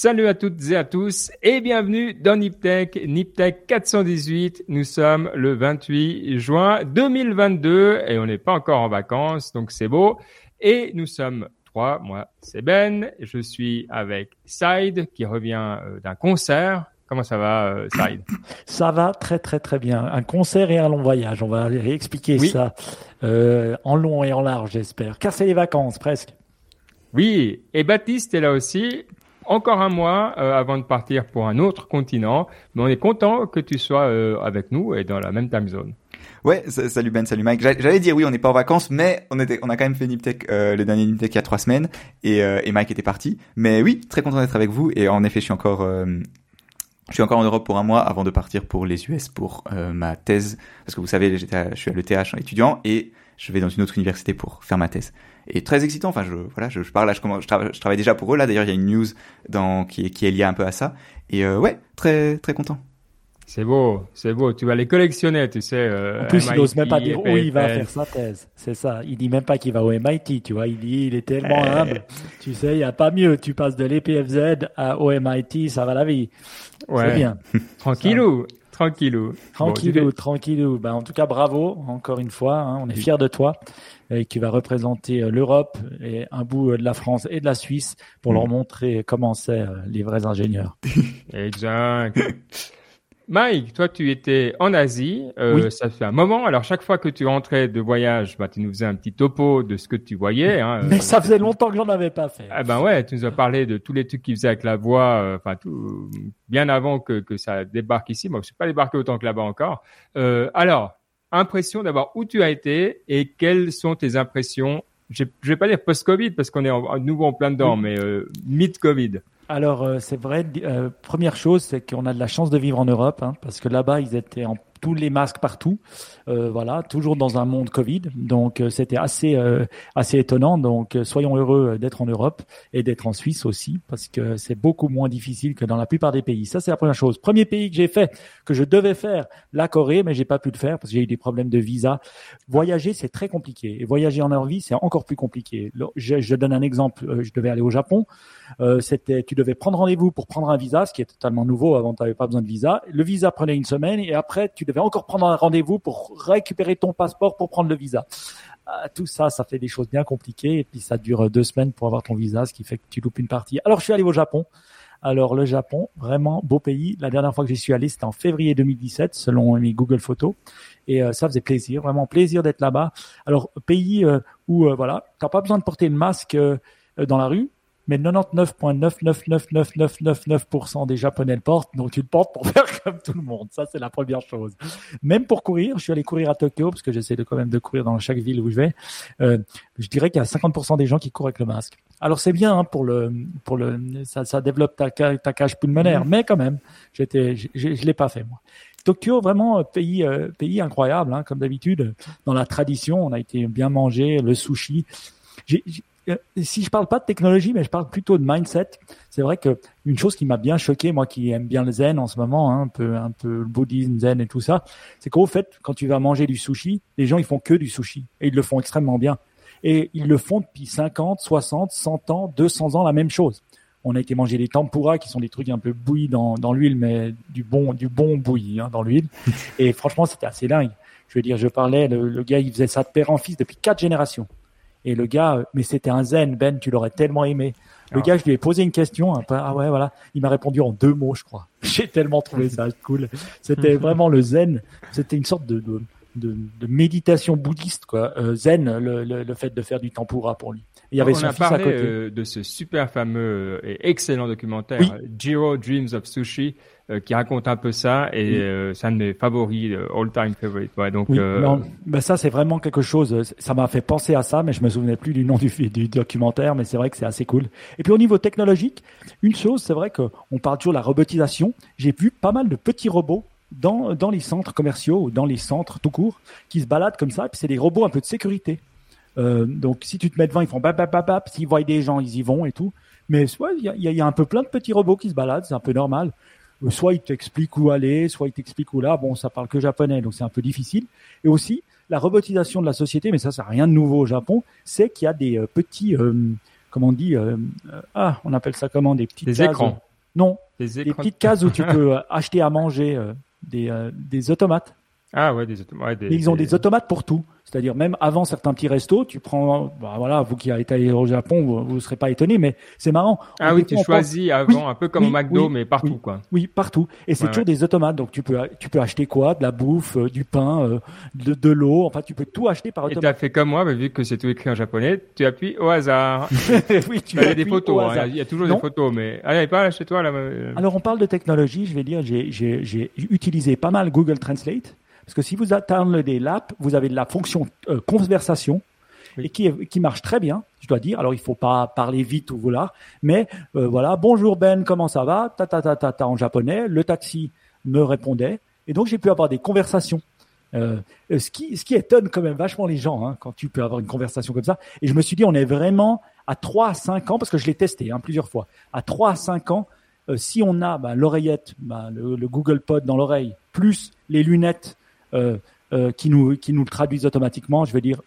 salut à toutes et à tous et bienvenue dans Niptech, Niptech 418. Nous sommes le 28 juin 2022 et on n'est pas encore en vacances, donc c'est beau. Et nous sommes trois, moi c'est Ben, je suis avec Side qui revient euh, d'un concert. Comment ça va, euh, Side Ça va très très très bien. Un concert et un long voyage. On va réexpliquer ça euh, en long et en large, j'espère. Car c'est les vacances presque. Oui, et Baptiste est là aussi. Encore un mois euh, avant de partir pour un autre continent, mais on est content que tu sois euh, avec nous et dans la même time zone. Ouais, salut Ben, salut Mike. J'allais dire oui, on n'est pas en vacances, mais on a quand même fait Niptech, euh, le dernier Niptech il y a trois semaines, et, euh, et Mike était parti. Mais oui, très content d'être avec vous, et en effet, je suis encore, en Europe pour un mois avant de partir pour les US pour ma thèse, parce que vous savez, je suis à l'ETH étudiant, et je vais dans une autre université pour faire ma thèse et très excitant. Enfin, je voilà, je, je parle là, je, commence, je, travaille, je travaille déjà pour eux là. D'ailleurs, il y a une news dans qui est qui est liée un peu à ça. Et euh, ouais, très très content. C'est beau, c'est beau. Tu vas les collectionner, tu sais. Euh, en plus, MIT, il n'ose même pas dire où il va faire sa thèse. C'est ça. Il dit même pas qu'il va au MIT, tu vois. Il dit, il est tellement euh... humble. Tu sais, il y a pas mieux. Tu passes de l'EPFZ à au MIT, ça va la vie. Ouais. C'est bien. Tranquillou. Tranquillou. Tranquillou, bon, tranquillou. Ben, en tout cas, bravo, encore une fois. Hein, on est fiers de toi qui va représenter l'Europe et un bout de la France et de la Suisse pour mmh. leur montrer comment c'est les vrais ingénieurs. exact. Mike, toi, tu étais en Asie, euh, oui. ça fait un moment. Alors, chaque fois que tu rentrais de voyage, bah, tu nous faisais un petit topo de ce que tu voyais. Hein. Mais ça faisait longtemps que j'en avais pas fait. Ah ben ouais, tu nous as parlé de tous les trucs qu'ils faisaient avec la voix, enfin tout, bien avant que, que ça débarque ici. Moi, je suis pas débarqué autant que là-bas encore. Euh, alors, impression d'abord où tu as été et quelles sont tes impressions. Je vais pas dire post-Covid parce qu'on est en, nouveau en plein dedans, oui. mais euh, mid-Covid. Alors euh, c'est vrai. Euh, première chose, c'est qu'on a de la chance de vivre en Europe, hein, parce que là-bas ils étaient en tous les masques partout, euh, voilà, toujours dans un monde Covid. Donc euh, c'était assez euh, assez étonnant. Donc euh, soyons heureux d'être en Europe et d'être en Suisse aussi, parce que c'est beaucoup moins difficile que dans la plupart des pays. Ça c'est la première chose. Premier pays que j'ai fait, que je devais faire, la Corée, mais j'ai pas pu le faire parce que j'ai eu des problèmes de visa. Voyager c'est très compliqué et voyager en Norvège c'est encore plus compliqué. Je, je, donne un exemple. Je devais aller au Japon. c'était, tu devais prendre rendez-vous pour prendre un visa, ce qui est totalement nouveau. Avant tu n'avais pas besoin de visa. Le visa prenait une semaine et après tu devais encore prendre un rendez-vous pour récupérer ton passeport pour prendre le visa. Euh, tout ça, ça fait des choses bien compliquées et puis ça dure deux semaines pour avoir ton visa, ce qui fait que tu loupes une partie. Alors je suis allé au Japon. Alors le Japon, vraiment beau pays. La dernière fois que j'y suis allé, c'était en février 2017, selon mes Google Photos, et euh, ça faisait plaisir, vraiment plaisir d'être là-bas. Alors pays euh, où voilà, t'as pas besoin de porter le masque dans la rue, mais 99,999999% des Japonais le portent, donc tu le portes pour faire comme tout le monde. Ça, c'est la première chose. Même pour courir, je suis allé courir à Tokyo, parce que j'essaie de quand même de courir dans chaque ville où je vais. Euh, je dirais qu'il y a 50% des gens qui courent avec le masque. Alors c'est bien hein, pour le pour le ça, ça développe ta, ta cage pulmonaire, mmh. mais quand même, j'étais je, je, je l'ai pas fait moi. Tokyo, vraiment pays euh, pays incroyable, hein, comme d'habitude. Dans la tradition, on a été bien mangé, le sushi. J'ai, si je parle pas de technologie, mais je parle plutôt de mindset. C'est vrai que une chose qui m'a bien choqué, moi qui aime bien le zen en ce moment, hein, un peu un peu le bouddhisme zen et tout ça, c'est qu'au fait, quand tu vas manger du sushi, les gens ils font que du sushi et ils le font extrêmement bien. Et ils le font depuis 50, 60, 100 ans, 200 ans la même chose. On a été manger des tempura qui sont des trucs un peu bouillis dans, dans l'huile, mais du bon du bon bouilli hein, dans l'huile. Et franchement, c'était assez dingue. Je veux dire, je parlais, le, le gars, il faisait ça de père en fils depuis quatre générations. Et le gars, mais c'était un zen, Ben, tu l'aurais tellement aimé. Le ah. gars, je lui ai posé une question, un peu, ah ouais, voilà. Il m'a répondu en deux mots, je crois. J'ai tellement trouvé ça cool. C'était vraiment le zen. C'était une sorte de, de, de, de méditation bouddhiste, quoi. Euh, zen, le, le, le, fait de faire du tempura pour lui. Et il y avait On son a fils parlé à côté. Euh, de ce super fameux et excellent documentaire, oui. Jiro Dreams of Sushi, euh, qui raconte un peu ça et oui. euh, c'est un de mes favoris, euh, all time favorite. Ouais, donc, oui, non, ben ça c'est vraiment quelque chose. Ça m'a fait penser à ça, mais je me souvenais plus du nom du, du documentaire, mais c'est vrai que c'est assez cool. Et puis au niveau technologique, une chose, c'est vrai qu'on parle toujours de la robotisation. J'ai vu pas mal de petits robots dans, dans les centres commerciaux ou dans les centres tout court qui se baladent comme ça. Et puis c'est des robots un peu de sécurité. Euh, donc si tu te mets devant, ils font bap bap bap bap. S'ils voient des gens, ils y vont et tout. Mais il ouais, y, a, y a un peu plein de petits robots qui se baladent, c'est un peu normal soit il t'explique où aller, soit il t'explique où là. Bon, ça parle que japonais, donc c'est un peu difficile. Et aussi, la robotisation de la société, mais ça, c'est rien de nouveau au Japon, c'est qu'il y a des euh, petits, euh, comment on dit, euh, ah, on appelle ça comment, des petits des écrans. Non, Des des écrans- petites cases où tu peux acheter à manger euh, des, des automates. Ah ouais, des, auto- ouais, des, ils ont des automates pour tout. C'est-à-dire même avant certains petits restos, tu prends, bah voilà, vous qui avez été au Japon, vous ne serez pas étonné, mais c'est marrant. Ah On oui, tu choisis avant, Oui, un peu comme au oui, McDo, oui, mais partout, oui. quoi. Oui, partout. Et c'est Ouais, toujours des automates, donc tu peux tu peux acheter quoi? De la bouffe, euh, du pain, euh, de, de l'eau. Enfin, tu peux tout acheter par Et tu automate. as fait comme moi, mais vu que c'est tout écrit en japonais, tu appuies au hasard. oui, tu Il y a des appuies photos, au hein, il y a toujours Non. des photos, mais allez, pas là chez toi là. euh, Alors on parle de technologie, je vais dire, j'ai utilisé pas mal Google Translate parce que si vous attendez l'app, vous avez la fonction euh, conversation Oui. et qui, est- qui marche très bien, je dois dire. Alors il faut pas parler vite ou voilà, mais euh, voilà, bonjour Ben, comment ça va? Ta ta ta ta ta en japonais. Le taxi me répondait et donc j'ai pu avoir des conversations. Euh, ce qui ce qui étonne quand même vachement les gens hein, quand tu peux avoir une conversation comme ça. Et je me suis dit, on est vraiment à 3 à 5 ans parce que je l'ai testé hein, plusieurs fois. À 3 à 5 ans euh, si on a bah, l'oreillette, bah, le, le Google Pod dans l'oreille, plus les lunettes euh, euh, qui nous qui nous le traduisent automatiquement, je veux dire,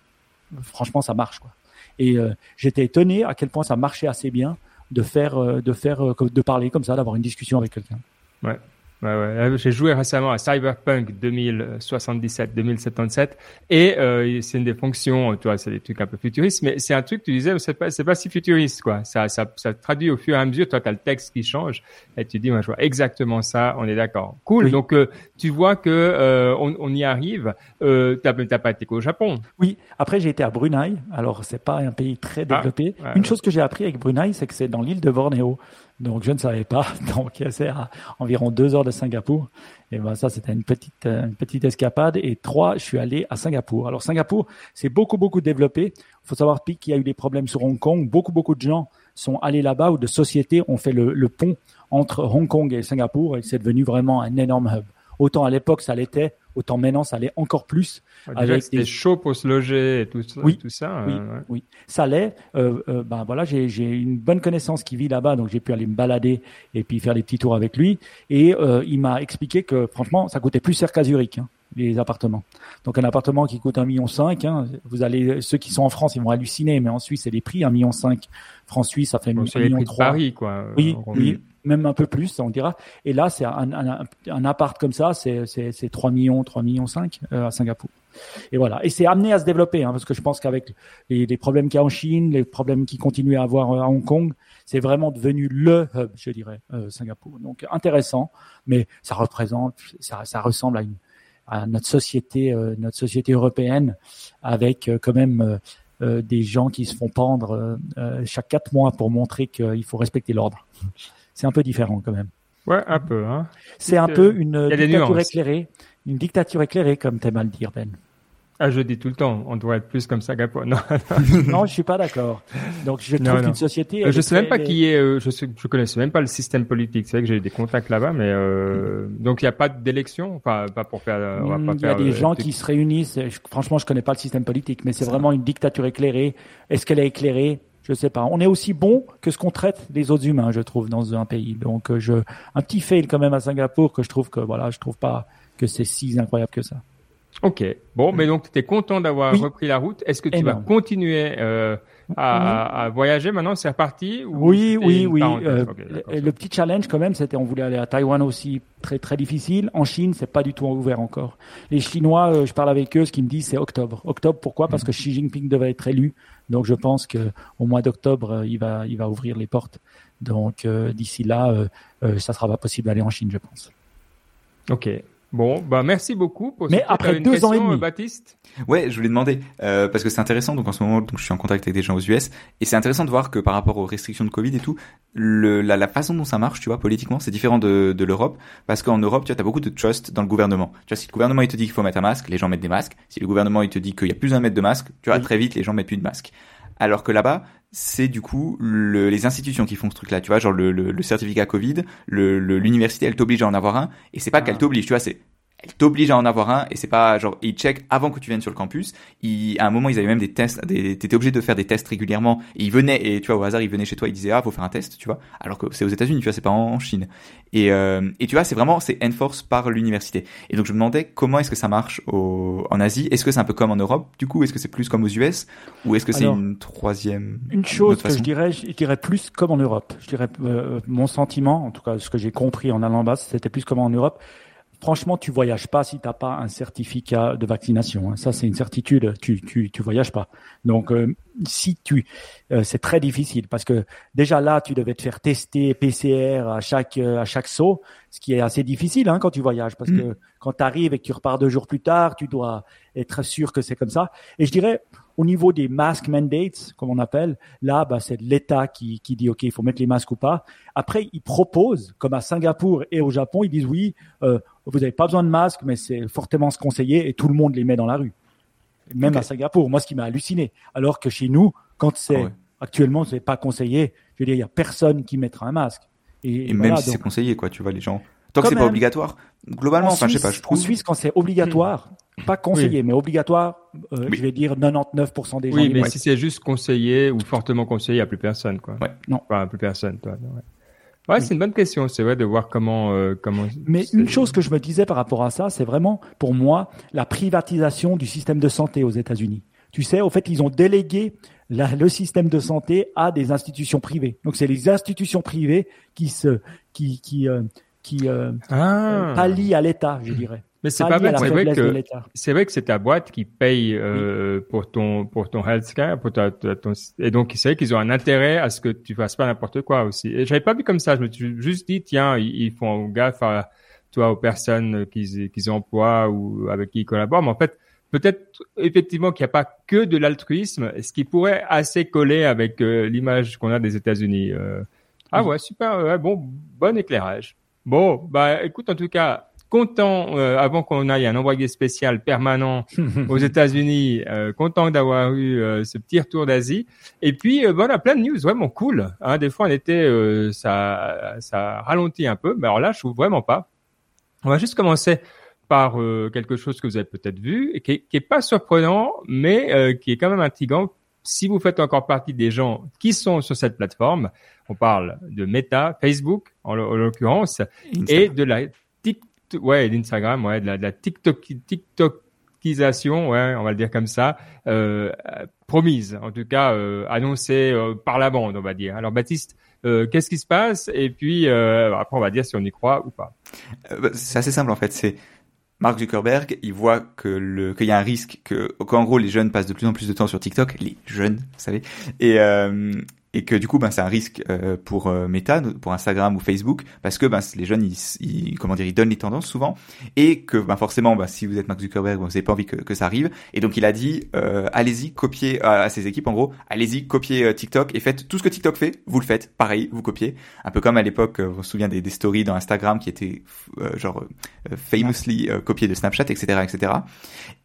franchement, ça marche quoi. Et euh, j'étais étonné à quel point ça marchait assez bien de faire euh, de faire euh, de parler comme ça, d'avoir une discussion avec quelqu'un. Ouais, ouais. Euh, J'ai joué récemment à Cyberpunk 2077-2077 et euh, c'est une des fonctions, tu vois, c'est des trucs un peu futuristes, mais c'est un truc, tu disais, c'est pas, c'est pas si futuriste, quoi. Ça, ça, ça traduit au fur et à mesure, toi, tu as le texte qui change et tu dis, moi, je vois exactement ça, on est d'accord. Cool. Oui. Donc, euh, tu vois que euh, on, on y arrive. Euh, t'as t'as pas été qu'au Japon. Oui. Après, j'ai été à Brunei. Alors, c'est pas un pays très développé. ouais, Une chose que j'ai appris avec Brunei, c'est que c'est dans l'île de Bornéo. Donc, je ne savais pas. Donc, c'est à environ deux heures de Singapour. Et ben, ça, c'était une petite, euh, une petite escapade. Et trois, je suis allé à Singapour. Alors, Singapour, c'est beaucoup, beaucoup développé. Il faut savoir, qu'il y a eu des problèmes sur Hong Kong. Beaucoup, beaucoup de gens sont allés là-bas ou de sociétés ont fait le, le pont entre Hong Kong et Singapour. Et c'est devenu vraiment un énorme hub. Autant à l'époque, ça l'était. Autant maintenant, ça l'est encore plus. Déjà, Avec c'était des- chaud pour se loger et tout, ça- Oui, tout ça. oui, euh, ouais. oui. Ça l'est. Euh, euh, ben voilà, j'ai j'ai une bonne connaissance qui vit là-bas, donc j'ai pu aller me balader et puis faire des petits tours avec lui. Et euh, il m'a expliqué que franchement, ça coûtait plus cher qu'à Zurich, hein, les appartements. Donc un appartement qui coûte un million cinq, hein, vous allez, ceux qui sont en France, ils vont halluciner, mais en Suisse, c'est les prix un million cinq. France Suisse, ça fait un million trois. Paris, quoi. Oui, euh, oui. Même un peu plus, on dira. Et là, c'est un, un, un appart comme ça, c'est c'est c'est 3 millions, 3 millions 5 euh, à Singapour. Et voilà. Et c'est amené à se développer, hein, parce que je pense qu'avec les, les problèmes qu'il y a en Chine, les problèmes qui continuent à avoir euh, à Hong Kong, c'est vraiment devenu le hub, je dirais, euh, Singapour. Donc intéressant, mais ça représente, ça, ça ressemble à une à notre société, euh, notre société européenne, avec euh, quand même euh, des gens qui se font pendre chaque quatre mois pour montrer qu'il faut respecter l'ordre. C'est un peu différent quand même. Ouais, un peu, hein. C'est un peu une dictature éclairée, une dictature éclairée comme t'aimes à le dire Ben. Ah, je dis tout le temps, on doit être plus comme Singapour. Non, non, je suis pas d'accord. Donc je trouve qu'une société. Euh, elle je sais même pas qui est. euh, je sais, je connaissais même pas le système politique. C'est vrai que j'ai eu des contacts là-bas, mais euh, donc il y a pas d'élection? Enfin, pas pour faire. euh, Il y a des euh, gens qui se réunissent. Je- franchement, je connais pas le système politique, mais c'est vraiment une dictature éclairée. Est-ce qu'elle est éclairée? Je sais pas. On est aussi bon que ce qu'on traite les autres humains, je trouve, dans un pays. Donc, euh, je un petit fail quand même à Singapour que je trouve que voilà, je trouve pas que c'est si incroyable que ça. Ok. Bon, mais donc tu es content d'avoir Oui. repris la route. Est-ce que tu Énorme. vas continuer euh, à, à voyager maintenant C'est reparti ou Oui, oui, oui. Euh, le, petit challenge quand même, c'était on voulait aller à Taïwan aussi, très très difficile. En Chine, c'est pas du tout ouvert encore. Les Chinois, euh, je parle avec eux, ce qu'ils me disent, c'est octobre. Octobre, pourquoi? Parce que Mhm. Xi Jinping devait être élu, donc je pense que au mois d'octobre, euh, il va il va ouvrir les portes. Donc euh, d'ici là, ça sera pas possible d'aller en Chine, je pense. Ok. Bon, bah merci beaucoup pour. Mais après une deux ans et question, demi. euh, Baptiste. Ouais, je voulais demander euh, parce que c'est intéressant. Donc en ce moment, donc je suis en contact avec des gens aux US et c'est intéressant de voir que par rapport aux restrictions de Covid et tout, le, la, la façon dont ça marche, tu vois, politiquement, c'est différent de, de l'Europe parce qu'en Europe, tu vois, t'as beaucoup de trust dans le gouvernement. Tu vois, si le gouvernement il te dit qu'il faut mettre un masque, les gens mettent des masques. Si le gouvernement il te dit qu'il y a plus de mettre de masque, tu vois, Oui. très vite les gens mettent plus de masques. Alors que là-bas, c'est du coup le, les institutions qui font ce truc-là. Tu vois, genre le, le, le certificat Covid, le- le- l'université, elle t'oblige à en avoir un et c'est pas Ah. qu'elle t'oblige, tu vois, c'est elle t'oblige à en avoir un et c'est pas genre ils check avant que tu viennes sur le campus. Ils, à un moment ils avaient même des tests, des, t'étais obligé de faire des tests régulièrement et ils venaient et tu vois au hasard ils venaient chez toi ils disaient ah faut faire un test tu vois. Alors que c'est aux États-Unis tu vois c'est pas en Chine. Et euh, et tu vois c'est vraiment c'est enforce par l'université. Et donc je me demandais comment est-ce que ça marche au, en Asie. Est-ce que c'est un peu comme en Europe du coup? Est-ce que c'est plus comme aux US ou est-ce que c'est une troisième une chose que je dirais je dirais plus comme en Europe. Je dirais euh, mon sentiment en tout cas ce que j'ai compris en allant bas c'était plus comme en Europe franchement, tu voyages pas si tu n'as pas un certificat de vaccination. Hein. Ça, c'est une certitude. Tu, tu, tu voyages pas. Donc, euh, si tu, euh, c'est très difficile parce que déjà là, tu devais te faire tester PCR à chaque euh, à chaque saut, ce qui est assez difficile hein, quand tu voyages parce mm. que quand tu arrives et que tu repars deux jours plus tard, tu dois être sûr que c'est comme ça. Et je dirais, au niveau des mask mandates, comme on appelle, là, bah, c'est l'État qui, qui dit OK, il faut mettre les masques ou pas. Après, ils proposent, comme à Singapour et au Japon, ils disent oui, euh, vous n'avez pas besoin de masques, mais c'est fortement se conseiller et tout le monde les met dans la rue. Même à Singapour, moi, ce qui m'a halluciné. Alors que chez nous, quand c'est ah actuellement, c'est pas conseillé. Je veux dire, il y a personne qui mettra un masque. Et, même si c'est conseillé, quoi, tu vois, les gens. Tant que c'est pas obligatoire, globalement, enfin, je sais pas, je trouve. En Suisse, quand c'est obligatoire, pas conseillé, mais obligatoire, euh, je vais dire 99% des gens. Oui, mais si c'est juste conseillé ou fortement conseillé, il n'y a plus personne, quoi. Ouais. Non. Enfin, plus personne, toi. Ouais, c'est une bonne question, c'est vrai de voir comment euh, comment. Mais une chose que je me disais par rapport à ça, c'est vraiment pour moi la privatisation du système de santé aux États-Unis. Tu sais, au fait, ils ont délégué la, le système de santé à des institutions privées. Donc, c'est les institutions privées qui se qui qui euh, qui euh, ah. pallient à l'État, je dirais. Mais c'est pas vrai. C'est vrai que c'est vrai que c'est ta boîte qui paye euh, pour ton pour ton healthcare, pour ta, ton, et donc c'est vrai qu'ils ont un intérêt à ce que tu fasses pas n'importe quoi aussi. Et j'avais pas vu comme ça. Je me suis juste dit tiens, ils, font gaffe à toi aux personnes qu'ils qu'ils emploient ou avec qui ils collaborent. Mais en fait, peut-être effectivement qu'il n'y a pas que de l'altruisme, ce qui pourrait assez coller avec euh, l'image qu'on a des États-Unis. Euh. Ah ouais, super. Ouais, bon, bon éclairage. Bon, bah écoute, en tout cas, content euh, avant qu'on aille un envoyé spécial permanent aux États-Unis, euh, content d'avoir eu euh, ce petit retour d'Asie. Et puis voilà, plein de news vraiment cool. Hein, des fois, on était ça ça ralentit un peu, mais alors là, je trouve vraiment pas. On va juste commencer par quelque chose que vous avez peut-être vu et qui est, qui est pas surprenant, mais qui est quand même intriguant. Si vous faites encore partie des gens qui sont sur cette plateforme, on parle de Meta, Facebook en l'occurrence, et de la ouais, d'Instagram, ouais, de la, de la TikTok, TikTokisation, ouais, on va le dire comme ça, euh, promise, en tout cas euh, annoncée euh, par la bande, on va dire. Alors Baptiste, euh, qu'est-ce qui se passe? Et puis euh, après, on va dire si on y croit ou pas. Bah, c'est assez simple en fait. C'est Mark Zuckerberg, il voit que le qu'il y a un risque que qu'en gros les jeunes passent de plus en plus de temps sur TikTok, les jeunes, vous savez, et et que du coup ben c'est un risque euh, pour euh, Meta pour Instagram ou Facebook parce que ben les jeunes ils, comment dire ils donnent les tendances souvent et que ben forcément ben, si vous êtes Mark Zuckerberg vous n'avez pas envie que, ça arrive. Et donc il a dit euh, allez-y copiez à, ses équipes en gros allez-y copiez TikTok et faites tout ce que TikTok fait vous le faites pareil vous copiez. Un peu comme à l'époque on se souvient des, des stories dans Instagram qui étaient genre famously copiées de Snapchat etc etc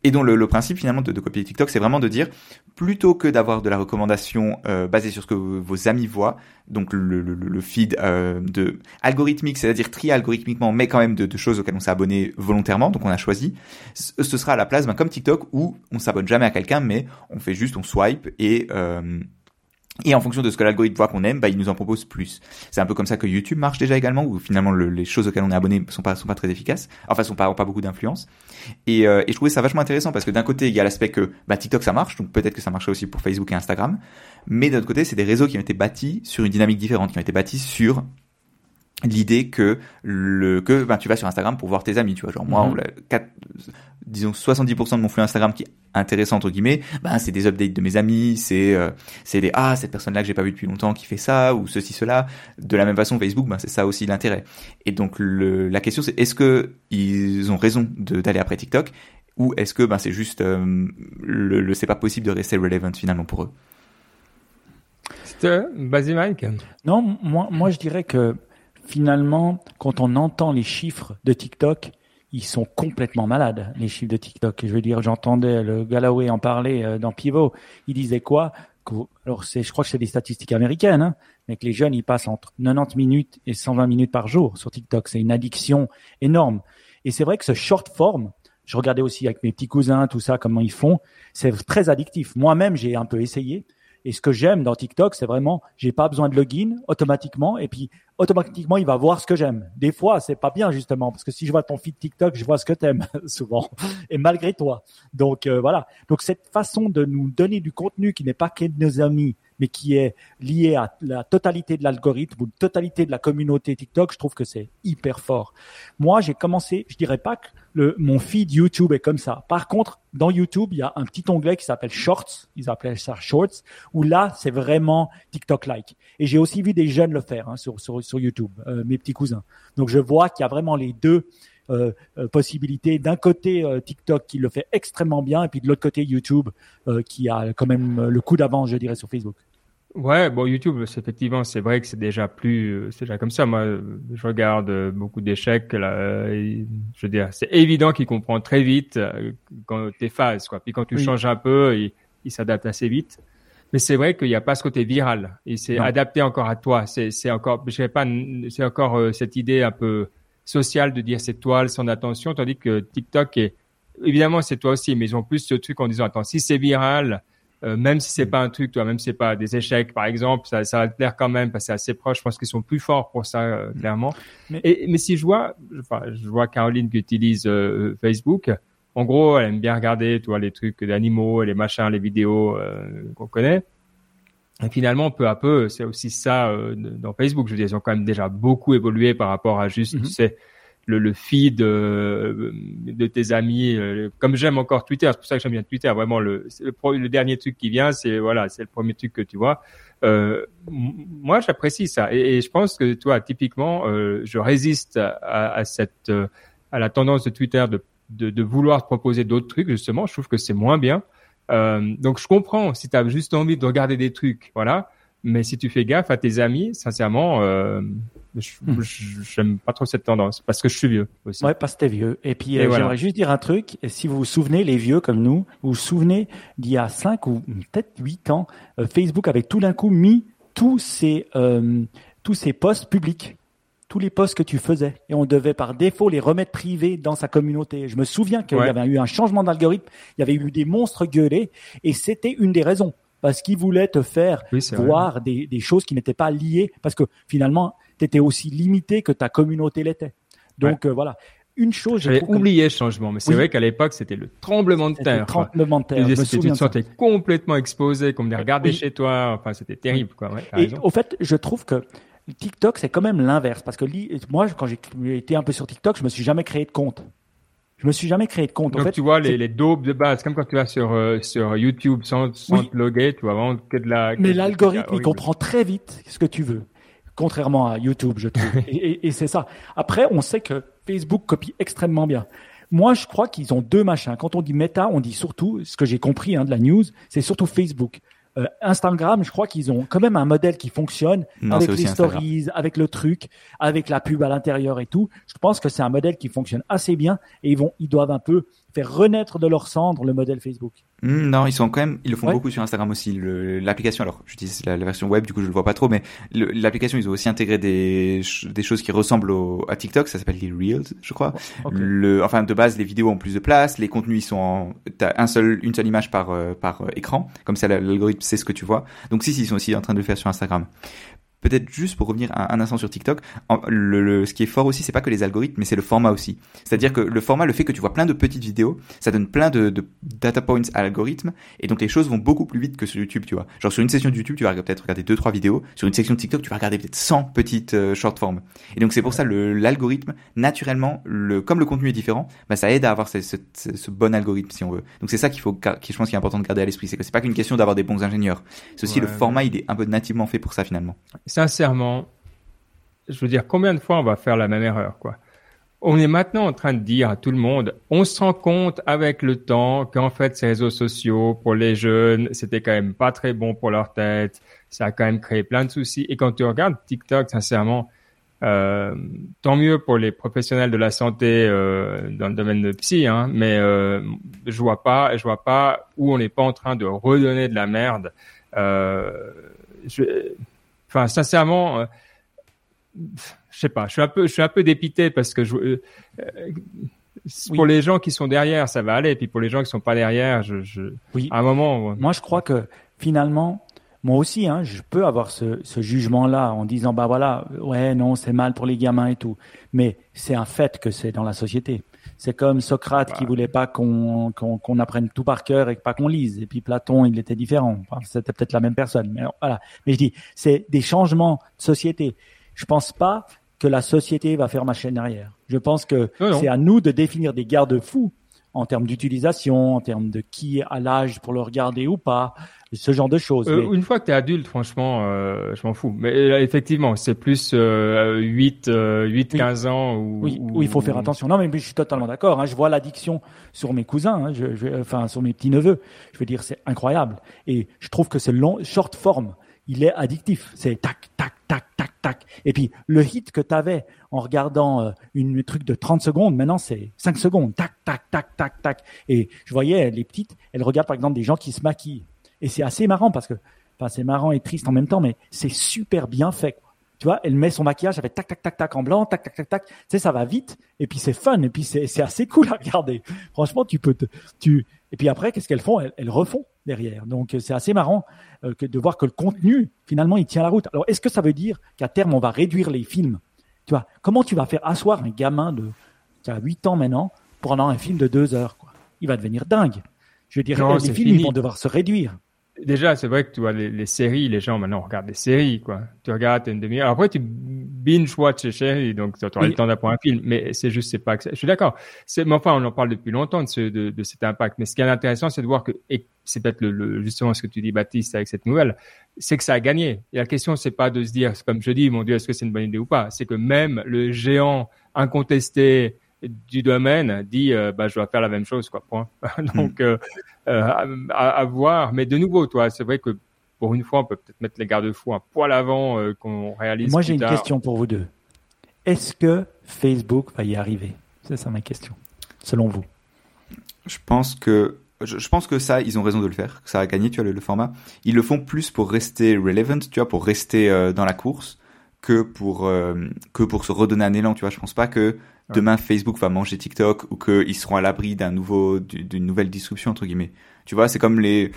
et donc le, le principe finalement de, de copier TikTok c'est vraiment de dire plutôt que d'avoir de la recommandation basée sur ce que vous vos amis voient. Donc le, feed euh, de algorithmique, c'est-à-dire trié algorithmiquement, mais quand même de, choses auxquelles on s'est abonné volontairement. Donc on a choisi. Ce, sera à la place ben, comme TikTok où on s'abonne jamais à quelqu'un, mais on fait juste on swipe et euh, et en fonction de ce que l'algorithme voit qu'on aime, bah, il nous en propose plus. C'est un peu comme ça que YouTube marche déjà également, où finalement les choses auxquelles on est abonné sont pas sont pas très efficaces, enfin sont pas ont pas beaucoup d'influence. Et, euh, je trouvais ça vachement intéressant parce que d'un côté il y a l'aspect que bah, TikTok ça marche, donc peut-être que ça marcherait aussi pour Facebook et Instagram, mais d'un autre côté c'est des réseaux qui ont été bâtis sur une dynamique différente, qui ont été bâtis sur l'idée que le que ben tu vas sur Instagram pour voir tes amis tu vois. Genre moi mhm. disons 70% de mon flux Instagram qui est intéressant entre guillemets ben c'est des updates de mes amis c'est euh, c'est des ah cette personne là que j'ai pas vu depuis longtemps qui fait ça ou ceci cela. De la même façon Facebook ben c'est ça aussi l'intérêt. Et donc le, la question c'est est-ce que ils ont raison d'aller après TikTok ou est-ce que ben c'est juste euh, le, le c'est pas possible de rester relevant finalement pour eux? Vas-y Mike. Non, moi, moi je dirais que finalement, quand on entend les chiffres de TikTok, ils sont complètement malades, les chiffres de TikTok. Je veux dire, j'entendais le Galloway en parler euh, dans Pivot. Il disait quoi? Alors, c'est, je crois que c'est des statistiques américaines, hein, mais que les jeunes, ils passent entre 90 minutes et 120 minutes par jour sur TikTok. C'est une addiction énorme. Et c'est vrai que ce short form, je regardais aussi avec mes petits cousins, tout ça, comment ils font, c'est très addictif. Moi-même, j'ai un peu essayé. Et ce que j'aime dans TikTok, c'est vraiment, j'ai pas besoin de login automatiquement. Et puis, automatiquement, il va voir ce que j'aime. Des fois, c'est pas bien, justement, parce que si je vois ton feed TikTok, je vois ce que t'aimes, souvent. Et malgré toi. Donc, euh, voilà. Donc, cette façon de nous donner du contenu qui n'est pas que de nos amis, mais qui est lié à la totalité de l'algorithme ou la totalité de la communauté TikTok, je trouve que c'est hyper fort. Moi, j'ai commencé, je dirais pas que mon feed YouTube est comme ça. Par contre, dans YouTube, il y a un petit onglet qui s'appelle Shorts, ils appellent ça Shorts, où là, c'est vraiment TikTok-like. Et j'ai aussi vu des jeunes le faire hein, sur YouTube, euh, mes petits cousins. Donc, je vois qu'il y a vraiment les deux euh, euh possibilités. D'un côté, TikTok qui le fait extrêmement bien, et puis de l'autre côté, YouTube qui a quand même le coup d'avance, je dirais, sur Facebook. Ouais, bon, YouTube, effectivement, c'est vrai que c'est déjà plus, euh, c'est déjà comme ça. Moi, je regarde euh, beaucoup d'échecs. Là, je veux dire, c'est évident qu'il comprend très vite euh, quand tu phases, quoi. Puis quand tu changes un peu, il, il s'adapte assez vite. Mais c'est vrai qu'il n'y a pas ce côté viral. Il s'est adapté encore à toi. C'est, c'est encore, je sais pas, c'est encore cette idée un peu sociale de dire c'est toi, son attention, tandis que TikTok est, évidemment, c'est toi aussi, mais ils ont plus ce truc en disant attends, si c'est viral, euh, même si c'est mm. pas un truc, toi, même si c'est pas des échecs, par exemple, ça, ça va te plaire quand même parce que c'est assez proche. Je pense qu'ils sont plus forts pour ça, euh, mm. clairement. Mais, Et, mais si je vois, enfin, je vois Caroline qui utilise euh, Facebook. En gros, elle aime bien regarder, tu vois, les trucs d'animaux, les machins, les vidéos qu'on connaît. Et finalement, peu à peu, c'est aussi ça dans Facebook. Je veux dire, ils ont quand même déjà beaucoup évolué par rapport à juste, tu mm-hmm. sais, le, le feed euh, de tes amis. Euh, comme j'aime encore Twitter, c'est pour ça que j'aime bien Twitter. Vraiment, le, le, dernier truc qui vient, c'est voilà, c'est le premier truc que tu vois. Euh, moi, j'apprécie ça, et, je pense que toi, typiquement, euh, je résiste à, à cette à la tendance de Twitter de, de, de vouloir proposer d'autres trucs. Justement, je trouve que c'est moins bien. donc, je comprends si tu as juste envie de regarder des trucs, voilà. Mais si tu fais gaffe à tes amis, sincèrement, euh, Hmm. J'aime pas trop cette tendance parce que je suis vieux aussi. Ouais, parce que t'es vieux. Et puis, euh, j'aimerais juste dire un truc. Si vous vous souvenez, les vieux comme nous, vous vous souvenez d'il y a 5 ou peut-être 8 ans, euh, Facebook avait tout d'un coup mis tous ces, euh, tous posts publics tous les posts que tu faisais et on devait par défaut les remettre privés dans sa communauté. Je me souviens qu'il y avait eu un changement d'algorithme, il y avait eu des monstres gueulés et c'était une des raisons parce qu'ils voulaient te faire voir des, des, choses qui n'étaient pas liées parce que finalement tu étais aussi limité que ta communauté l'était. Donc euh, voilà. Une chose, j'avais oublié changement, mais c'est vrai qu'à l'époque c'était le tremblement de terre. Le tremblement de terre. Tu, te sentais complètement exposé, comme de regarder chez toi. Enfin, c'était terrible, quoi. et au fait, je trouve que TikTok c'est quand même l'inverse, parce que moi, quand j'ai été un peu sur TikTok, je me suis jamais créé de compte. Je me suis jamais créé de compte. Donc en fait, tu vois les, les dopes de base, comme quand tu vas sur euh, sur YouTube sans, sans te loguer, tu vas vraiment que de la. Mais l'algorithme il comprend très vite ce que tu veux contrairement à YouTube, je trouve. et, et, c'est ça. Après, on sait que Facebook copie extrêmement bien. Moi, je crois qu'ils ont deux machins. Quand on dit Meta, on dit surtout, ce que j'ai compris hein, de la news, c'est surtout Facebook. Euh, Instagram, je crois qu'ils ont quand même un modèle qui fonctionne avec les stories, avec le truc, avec la pub à l'intérieur et tout. Je pense que c'est un modèle qui fonctionne assez bien et ils vont, ils doivent un peu faire renaître de leur cendre le modèle Facebook. Hmm, non, ils sont quand même, ils le font beaucoup sur Instagram aussi. L'application, alors j'utilise la, la, version web, du coup je le vois pas trop, mais l'application ils ont aussi intégré des, des choses qui ressemblent au, à TikTok, ça s'appelle les Reels, je crois. Le, enfin de base les vidéos ont plus de place, les contenus ils sont, en, t'as un seul, une seule image par euh, par euh, écran, comme ça l'algorithme sait ce que tu vois. Donc si, si ils sont aussi en train de le faire sur Instagram. Peut-être juste pour revenir un, un, instant sur TikTok, le, le, ce qui est fort aussi, c'est pas que les algorithmes, mais c'est le format aussi. C'est-à-dire que le format, le fait que tu vois plein de petites vidéos, ça donne plein de, de data points à l'algorithme, et donc les choses vont beaucoup plus vite que sur YouTube, tu vois. Genre sur une session de YouTube, tu vas peut-être regarder deux trois vidéos, sur une section de TikTok, tu vas regarder peut-être 100 petites euh, short forms. Et donc c'est pour ça l'algorithme, naturellement, le, comme le contenu est différent, bah, ça aide à avoir ce, ce, ce bon algorithme si on veut. Donc c'est ça qu'il faut, qui, je pense, qu'il est important de garder à l'esprit, c'est que c'est pas qu'une question d'avoir des bons ingénieurs. C'est aussi le format, il est un peu nativement fait pour ça finalement sincèrement, je veux dire, combien de fois on va faire la même erreur, quoi? On est maintenant en train de dire à tout le monde, on se rend compte avec le temps qu'en fait ces réseaux sociaux pour les jeunes, c'était quand même pas très bon pour leur tête, ça a quand même créé plein de soucis. Et quand tu regardes TikTok, sincèrement, euh, tant mieux pour les professionnels de la santé euh, dans le domaine de psy, hein, mais euh, je vois pas, je vois pas où on n'est pas en train de redonner de la merde. Je, Enfin, sincèrement, euh, je sais pas. Je suis un peu, je suis un peu dépité parce que je, euh, pour les gens qui sont derrière, ça va aller. Et puis pour les gens qui sont pas derrière, je, je Oui. à un moment, Moi, je crois que finalement, moi aussi, hein, je peux avoir ce, ce jugement-là en disant, bah voilà, ouais, non, c'est mal pour les gamins et tout. Mais c'est un fait que c'est dans la société. C'est comme Socrate qui Bah. voulait pas qu'on qu'on qu'on apprenne tout par cœur et pas qu'on lise. Et puis Platon, il était différent. Enfin, C'était peut-être la même personne. Mais voilà. Mais je dis, c'est des changements de société. Je pense pas que la société va faire machine arrière. Je pense que c'est à nous de définir des garde-fous en termes d'utilisation, en termes de qui a l'âge pour le regarder ou pas, ce genre de choses. Euh, Mais- une fois que tu es adulte, franchement, euh, je m'en fous. Mais euh, effectivement, c'est plus euh, 8, euh, 8 Oui. 15 ans où, Oui, où- il faut faire attention. Non, mais je suis totalement d'accord. hein. Je vois l'addiction sur mes cousins, hein. je, je- enfin sur mes petits neveux. Je veux dire, c'est incroyable. Et je trouve que ce long, short form, il est addictif. C'est tac, tac, tac, tac, tac. Et puis le hit que tu avais en regardant euh, une truc de 30 secondes, maintenant c'est 5 secondes. Tac, tac, tac, tac, tac. Et je voyais les petites, elles regardent par exemple des gens qui se maquillent. Et c'est assez marrant parce que, enfin, c'est marrant et triste en même temps, mais c'est super bien fait. Tu vois, elle met son maquillage, fait tac, tac, tac, tac en blanc, tac, tac, tac, tac. Tu sais, ça va vite. Et puis c'est fun. Et puis c'est assez cool à regarder. Franchement, tu peux te, tu, et puis après, qu'est-ce qu'elles font? Elles, refont derrière. Donc euh, c'est assez marrant euh, que de voir que le contenu, finalement, il tient la route. Alors, est-ce que ça veut dire qu'à terme, on va réduire les films? Tu vois, comment tu vas faire asseoir un gamin de, qui a 8 ans maintenant, pendant un film de deux heures quoi? Il va devenir dingue. Je dire, Non, les films, fini. ils vont devoir se réduire. Déjà, c'est vrai que tu vois les, les séries, les gens maintenant regardent des séries, quoi. Tu regardes une demi-heure. Après, tu binge watch les séries, donc tu auras Oui. le temps d'apprendre un film. Mais c'est juste, c'est pas. Je suis d'accord. C'est, mais enfin, on en parle depuis longtemps de, ce, de, de cet impact. Mais ce qui est intéressant, c'est de voir que, et c'est peut-être le, le- justement ce que tu dis, Baptiste, avec cette nouvelle, c'est que ça a gagné. Et la question, c'est pas de se dire, comme je dis, mon Dieu, est-ce que c'est une bonne idée ou pas? C'est que même le géant incontesté du domaine dit, euh, bah, je dois faire la même chose, quoi. Point. donc, euh, euh, à, voir. Mais de nouveau, toi, c'est vrai que pour une fois, on peut peut-être mettre les garde-fous un poil avant euh, qu'on réalise. Moi, j'ai une tard. question pour vous deux. Est-ce que Facebook va y arriver? C'est ça ma question, selon vous. Je pense que je, je pense que ça, ils ont raison de le faire. que Ça a gagné, tu vois, le, le format. Ils le font plus pour rester relevant, tu vois, pour rester euh, dans la course, que pour euh, que pour se redonner un élan. Tu vois, je pense pas que demain Facebook va manger TikTok ou qu'ils seront à l'abri d'un nouveau du- d'une nouvelle disruption entre guillemets. Tu vois, c'est comme les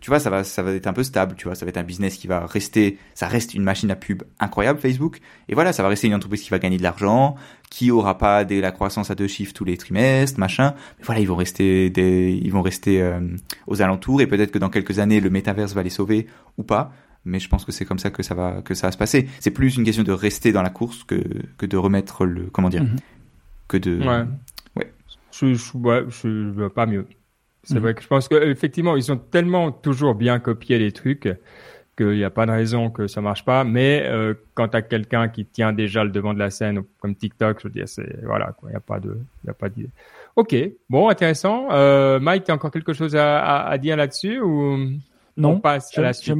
tu vois, ça va, ça va être un peu stable, tu vois, ça va être un business qui va rester, ça reste une machine à pub incroyable, Facebook. Et voilà, ça va rester une entreprise qui va gagner de l'argent, qui aura pas des, la croissance à deux chiffres tous les trimestres, machin. Mais voilà, ils vont rester des, ils vont rester euh, aux alentours et peut-être que dans quelques années, le métaverse va les sauver ou pas. Mais je pense que c'est comme ça que ça va, que ça va se passer. C'est plus une question de rester dans la course que, que de remettre le, comment dire, Mhm. que de, Ouais. Ouais. Je, je, ouais, je veux pas mieux. C'est Mhm. vrai que je pense qu'effectivement, ils ont tellement toujours bien copié les trucs qu'il n'y a pas de raison que ça marche pas. Mais euh, quand tu as quelqu'un qui tient déjà le devant de la scène, comme TikTok, je veux dire, c'est voilà, quoi. Il n'y a pas de, il y a pas d'idée. Ok, bon, intéressant. Euh, Mike, tu as encore quelque chose à, à, à dire là-dessus ou Non, on passe je, à la suite?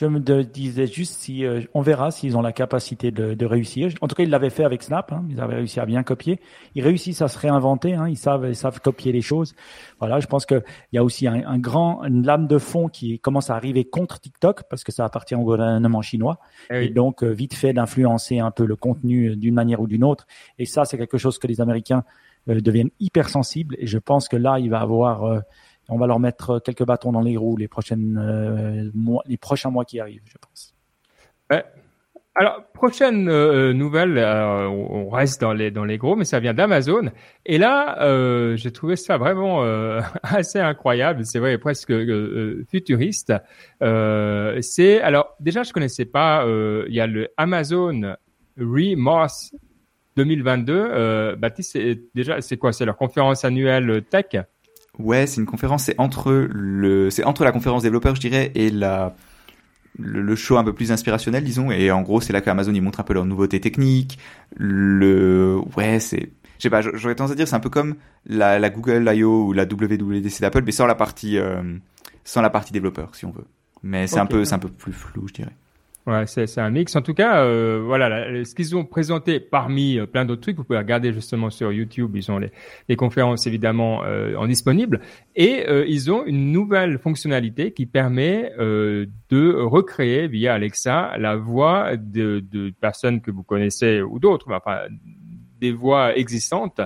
Je me disais juste si euh, on verra s'ils ont la capacité de, de réussir. En tout cas, ils l'avaient fait avec Snap. Hein, ils avaient réussi à bien copier. Ils réussissent à se réinventer. Hein, ils savent, ils savent copier les choses. Voilà, je pense que il y a aussi un, un grand, une lame de fond qui commence à arriver contre TikTok parce que ça appartient au gouvernement chinois Eh et oui. donc euh, vite fait d'influencer un peu le contenu euh, d'une manière ou d'une autre. Et ça, c'est quelque chose que les Américains euh, deviennent hyper sensibles. Et je pense que là, il va avoir, euh, on va leur mettre euh, quelques bâtons dans les roues les prochaines euh, les prochains mois qui arrivent, je pense. Alors, prochaine euh, nouvelle, on reste dans les dans les gros, mais ça vient d'Amazon. Et là, j'ai trouvé ça vraiment assez incroyable. C'est vrai, presque futuriste. C'est alors déjà, je connaissais pas. Il y a le Amazon Remorse 2022. Euh, Baptiste, déjà, c'est quoi? C'est leur conférence annuelle tech? Ouais, c'est une conférence, c'est entre le, c'est entre la conférence développeur, je dirais, et la, le, le show un peu plus inspirationnel, disons. Et en gros, c'est là qu'Amazon ils montrent un peu leurs nouveautés techniques. Le, ouais, c'est, je sais pas, j'aurais tendance à dire, c'est un peu comme la, la Google I.O. ou la WWDC d'Apple, mais sans la partie, euh, sans la partie développeur, si on veut. Mais c'est un peu, c'est un peu plus flou, je dirais. Ouais, c'est un mix. En tout cas, euh, voilà, ce qu'ils ont présenté parmi euh, plein d'autres trucs, vous pouvez regarder justement sur YouTube. Ils ont les, les conférences évidemment euh, en disponible et euh, ils ont une nouvelle fonctionnalité qui permet euh, de recréer via Alexa la voix de, de personnes que vous connaissez ou d'autres, enfin des voix existantes.